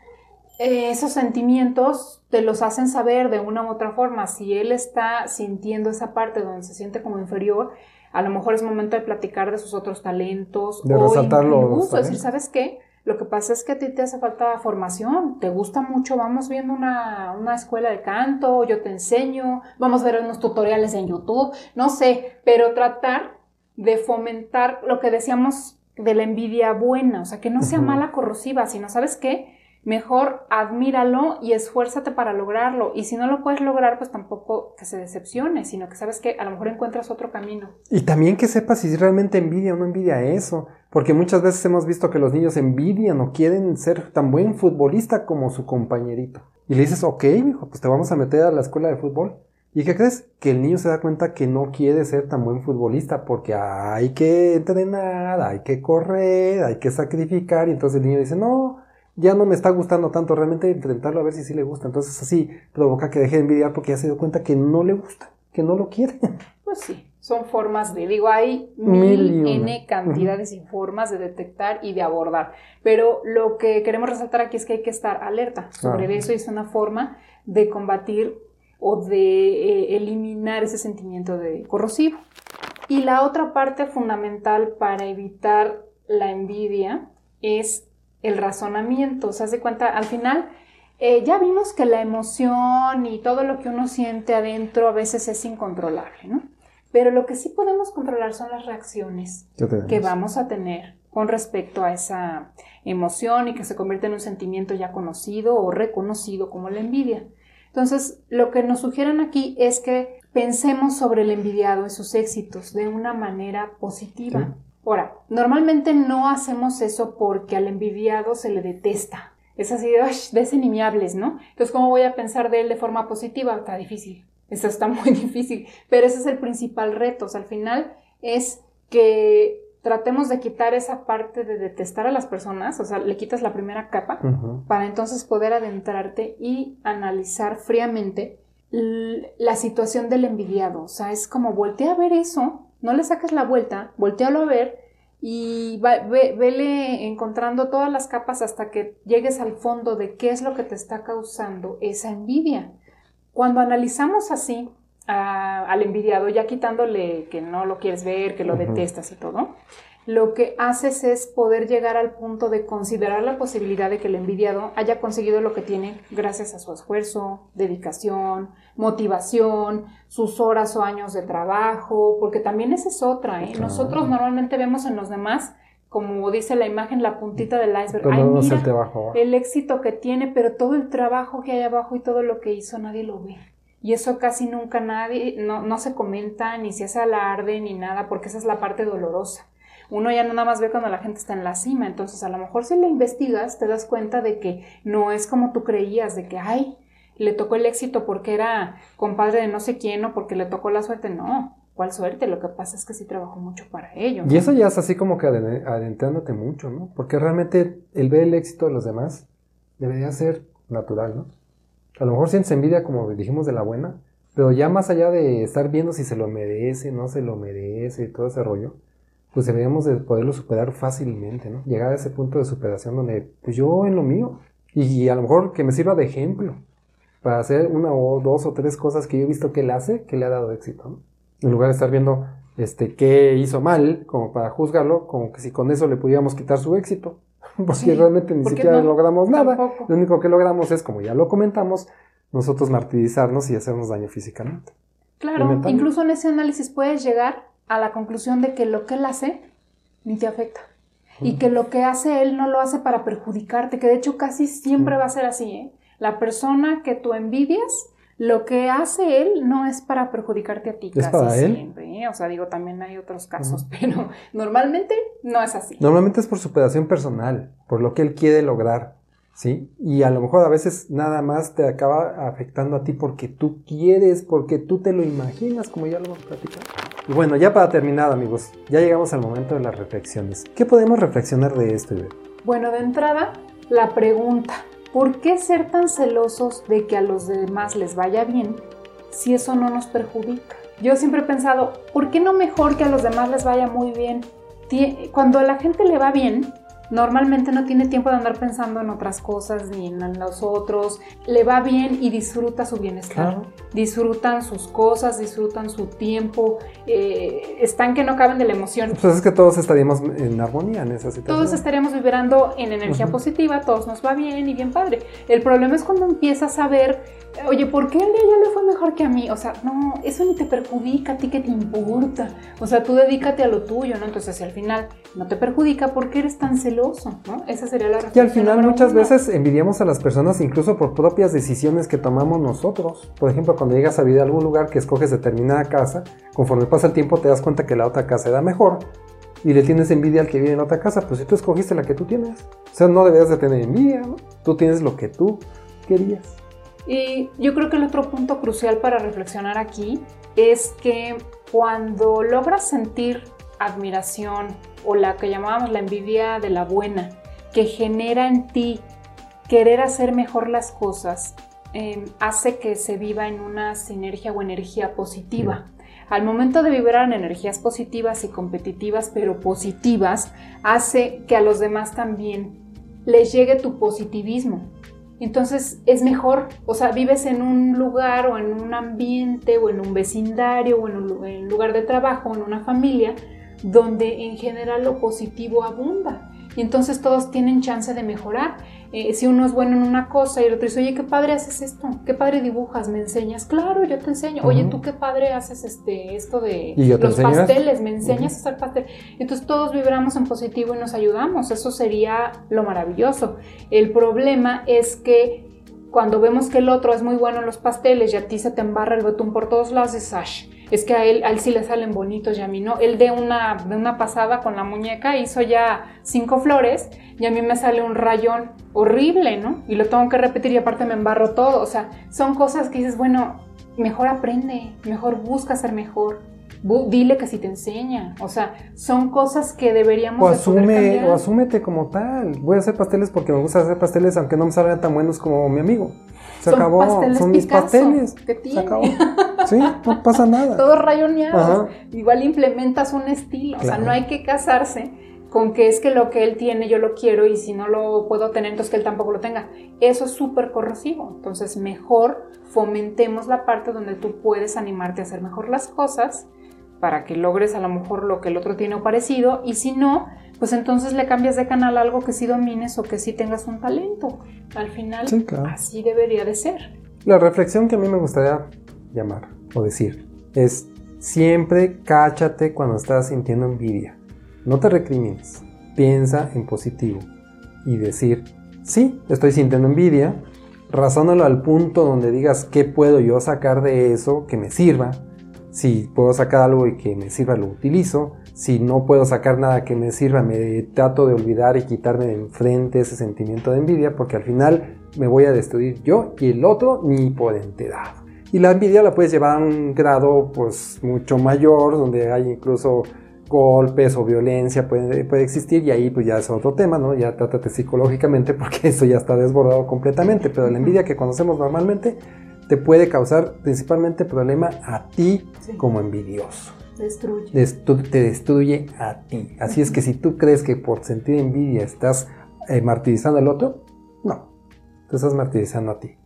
Speaker 2: Eh, esos sentimientos te los hacen saber de una u otra forma. Si él está sintiendo esa parte donde se siente como inferior, a lo mejor es momento de platicar de sus otros talentos.
Speaker 1: De o resaltarlo.
Speaker 2: decir, ¿sabes qué? Lo que pasa es que a ti te hace falta formación, te gusta mucho, vamos viendo una, una, escuela de canto, yo te enseño, vamos a ver unos tutoriales en YouTube, no sé, pero tratar de fomentar lo que decíamos de la envidia buena, o sea, que no sea mala corrosiva, sino, ¿sabes qué? Mejor admíralo y esfuérzate para lograrlo. Y si no lo puedes lograr, pues tampoco que se decepcione, sino que sabes que a lo mejor encuentras otro camino.
Speaker 1: Y también que sepas si realmente envidia o no envidia eso. Porque muchas veces hemos visto que los niños envidian o quieren ser tan buen futbolista como su compañerito. Y le dices, ok, hijo, pues te vamos a meter a la escuela de fútbol. ¿Y qué crees? Que el niño se da cuenta que no quiere ser tan buen futbolista porque hay que entrenar, hay que correr, hay que sacrificar. Y entonces el niño dice, no, ya no me está gustando tanto, realmente intentarlo a ver si sí le gusta. Entonces así provoca que deje de envidiar porque ya se dio cuenta que no le gusta, que no lo quiere.
Speaker 2: Pues sí, son formas de, digo, hay mil, N cantidades y formas de detectar y de abordar. Pero lo que queremos resaltar aquí es que hay que estar alerta sobre eso y es una forma de combatir o de eh, eliminar ese sentimiento de corrosivo. Y la otra parte fundamental para evitar la envidia es el razonamiento. O sea, se cuenta, al final eh, ya vimos que la emoción y todo lo que uno siente adentro a veces es incontrolable, ¿no? Pero lo que sí podemos controlar son las reacciones que vamos a tener con respecto a esa emoción y que se convierte en un sentimiento ya conocido o reconocido como la envidia. Entonces, lo que nos sugieren aquí es que pensemos sobre el envidiado y sus éxitos de una manera positiva. Ahora, normalmente no hacemos eso porque al envidiado se le detesta. Es así de, ¿no? Entonces, ¿cómo voy a pensar de él de forma positiva? Está difícil. Eso está muy difícil. Pero ese es el principal reto. O sea, al final es que tratemos de quitar esa parte de detestar a las personas, o sea, le quitas la primera capa para entonces poder adentrarte y analizar fríamente la situación del envidiado. O sea, es como voltea a ver eso, no le saques la vuelta, voltealo a ver y vele encontrando todas las capas hasta que llegues al fondo de qué es lo que te está causando esa envidia. Cuando analizamos así, al envidiado, ya quitándole que no lo quieres ver, que lo detestas y todo, lo que haces es poder llegar al punto de considerar la posibilidad de que el envidiado haya conseguido lo que tiene gracias a su esfuerzo, dedicación, motivación, sus horas o años de trabajo, porque también esa es otra. ¿eh? Nosotros normalmente vemos en los demás como dice la imagen, la puntita del iceberg. Ay, mira el éxito que tiene, pero todo el trabajo que hay abajo y todo lo que hizo nadie lo ve. Y eso casi nunca nadie, no, no se comenta, ni se hace alarde, ni nada, porque esa es la parte dolorosa. Uno ya nada más ve cuando la gente está en la cima, entonces a lo mejor si le investigas te das cuenta de que no es como tú creías, de que, ay, le tocó el éxito porque era compadre de no sé quién o porque le tocó la suerte, no. ¿Cuál suerte? Lo que pasa es que sí trabajó mucho para ello.
Speaker 1: Y eso ya es así como que adentrándote mucho, ¿no? Porque realmente el ver el éxito de los demás debería ser natural, ¿no? A lo mejor sientes envidia, como dijimos, de la buena, pero ya más allá de estar viendo si se lo merece, no se lo merece y todo ese rollo, pues deberíamos de poderlo superar fácilmente, ¿no? Llegar a ese punto de superación donde, pues yo en lo mío, y, a lo mejor que me sirva de ejemplo para hacer una o dos o tres cosas que yo he visto que él hace, que le ha dado éxito, ¿no? En lugar de estar viendo este, qué hizo mal, como para juzgarlo, como que si con eso le pudiéramos quitar su éxito, porque realmente ni siquiera logramos nada. Lo único que logramos es, como ya lo comentamos, nosotros martirizarnos y hacernos daño físicamente.
Speaker 2: Claro, incluso en ese análisis puedes llegar a la conclusión de que lo que él hace ni te afecta. Y que lo que hace él no lo hace para perjudicarte, que de hecho casi siempre va a ser así. ¿eh? La persona que tú envidias, lo que hace él no es para perjudicarte a ti
Speaker 1: ¿Es
Speaker 2: casi
Speaker 1: para
Speaker 2: siempre. ¿eh? O sea, digo, también hay otros casos, pero normalmente no es así.
Speaker 1: Normalmente es por superación personal, por lo que él quiere lograr. ¿sí? Y a lo mejor a veces nada más te acaba afectando a ti porque tú quieres, porque tú te lo imaginas, como ya lo hemos platicado. Y bueno, ya para terminar, amigos, ya llegamos al momento de las reflexiones. ¿Qué podemos reflexionar de esto?
Speaker 2: Bueno, de entrada, la pregunta, ¿por qué ser tan celosos de que a los demás les vaya bien si eso no nos perjudica? Yo siempre he pensado, ¿por qué no mejor que a los demás les vaya muy bien? Cuando a la gente le va bien, normalmente no tiene tiempo de andar pensando en otras cosas ni en los otros, le va bien y disfruta su bienestar, disfrutan sus cosas, disfrutan su tiempo, eh, están que no caben de la emoción.
Speaker 1: Pues es que todos estaríamos en armonía en esa situación.
Speaker 2: Todos estaríamos vibrando en energía positiva, todos nos va bien y bien padre. El problema es cuando empiezas a ver oye, ¿por qué el de ella le fue mejor que a mí? O sea, no, eso ni te perjudica, a ti que te importa. O sea, tú dedícate a lo tuyo, ¿no? Entonces, si al final no te perjudica, ¿por qué eres tan celoso? ¿no? Esa sería la
Speaker 1: respuesta. Y al final muchas veces envidiamos a las personas incluso por propias decisiones que tomamos nosotros. Por ejemplo, cuando llegas a vivir a algún lugar que escoges determinada casa, conforme pasa el tiempo te das cuenta que la otra casa era mejor y le tienes envidia al que vive en otra casa, pues si tú escogiste la que tú tienes. O sea, no deberías de tener envidia, ¿no? Tú tienes lo que tú querías.
Speaker 2: Y yo creo que el otro punto crucial para reflexionar aquí es que cuando logras sentir admiración o la que llamábamos la envidia de la buena, que genera en ti querer hacer mejor las cosas, em, hace que se viva en una sinergia o energía positiva. Al momento de vibrar en energías positivas y competitivas, pero positivas, hace que a los demás también les llegue tu positivismo. Entonces es mejor, o sea, vives en un lugar o en un ambiente o en un vecindario o en un, lugar de trabajo o en una familia donde en general lo positivo abunda. Y entonces todos tienen chance de mejorar. Eh, si uno es bueno en una cosa y el otro dice, oye, qué padre haces esto, qué padre dibujas, me enseñas. Claro, yo te enseño. Oye, tú qué padre haces este, esto de los pasteles, me enseñas a hacer pastel. Entonces todos vibramos en positivo y nos ayudamos. Eso sería lo maravilloso. El problema es que cuando vemos que el otro es muy bueno en los pasteles y a ti se te embarra el betún por todos lados, es Ash es que a él, a él sí le salen bonitos y a mí no. Él de una, de una pasada con la muñeca hizo ya cinco flores y a mí me sale un rayón horrible, ¿no? Y lo tengo que repetir y aparte me embarro todo. O sea, son cosas que dices, bueno, mejor aprende, mejor busca ser mejor. Dile que si te enseña. O sea, son cosas que deberíamos
Speaker 1: o asume, O asúmete como tal. Voy a hacer pasteles porque me gusta hacer pasteles aunque no me salgan tan buenos como mi amigo. Se acabó. Son mis pasteles. Se acabó. Sí, no pasa nada.
Speaker 2: Todos rayoneados. Igual implementas un estilo. O sea, no hay que casarse con que es que lo que él tiene yo lo quiero y si no lo puedo tener, entonces que él tampoco lo tenga. Eso es súper corrosivo. Entonces, mejor fomentemos la parte donde tú puedes animarte a hacer mejor las cosas para que logres a lo mejor lo que el otro tiene o parecido y si no, pues entonces le cambias de canal algo que sí domines o que sí tengas un talento. Al final, así debería de ser.
Speaker 1: La reflexión que a mí me gustaría llamar o decir es siempre cáchate cuando estás sintiendo envidia. No te recrimines, piensa en positivo y decir, sí, estoy sintiendo envidia, razónalo al punto donde digas qué puedo yo sacar de eso que me sirva. Si puedo sacar algo y que me sirva, lo utilizo si no puedo sacar nada que me sirva, me trato de olvidar y quitarme de enfrente ese sentimiento de envidia, porque al final me voy a destruir yo y el otro ni por enterado. Y la envidia la puedes llevar a un grado pues mucho mayor, donde hay incluso golpes o violencia puede, puede existir y ahí pues ya es otro tema, ¿no? Ya trátate psicológicamente porque eso ya está desbordado completamente, pero la envidia que conocemos normalmente te puede causar principalmente problema a ti como envidioso.
Speaker 2: Destruye.
Speaker 1: te destruye a ti. Así es que si tú crees que por sentir envidia estás eh, martirizando al otro, no, tú estás martirizando a ti.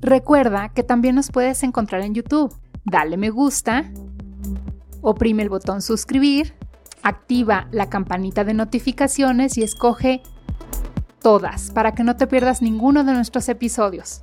Speaker 3: Recuerda que también nos puedes encontrar en YouTube. Dale me gusta, oprime el botón suscribir, activa la campanita de notificaciones y escoge todas para que no te pierdas ninguno de nuestros episodios.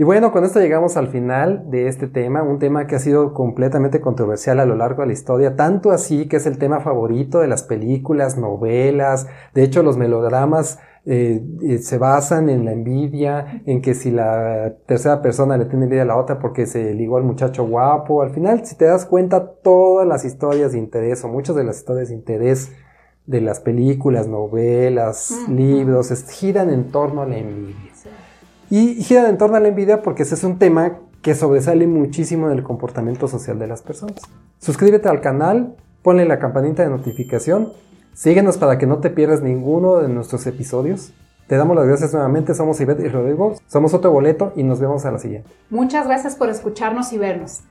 Speaker 1: Y bueno, con esto llegamos al final de este tema, un tema que ha sido completamente controversial a lo largo de la historia, tanto así que es el tema favorito de las películas, novelas, de hecho los melodramas eh, eh, se basan en la envidia, en que si la tercera persona le tiene envidia a la otra porque se ligó al muchacho guapo, al final si te das cuenta todas las historias de interés o muchas de las historias de interés de las películas, novelas, libros, giran en torno a la envidia. Y gira en torno a la envidia porque ese es un tema que sobresale muchísimo en el comportamiento social de las personas. Suscríbete al canal, ponle la campanita de notificación, síguenos para que no te pierdas ninguno de nuestros episodios. Te damos las gracias nuevamente, somos Ivette y Rodrigo, somos otro boleto y nos vemos a la siguiente.
Speaker 2: Muchas gracias por escucharnos y vernos.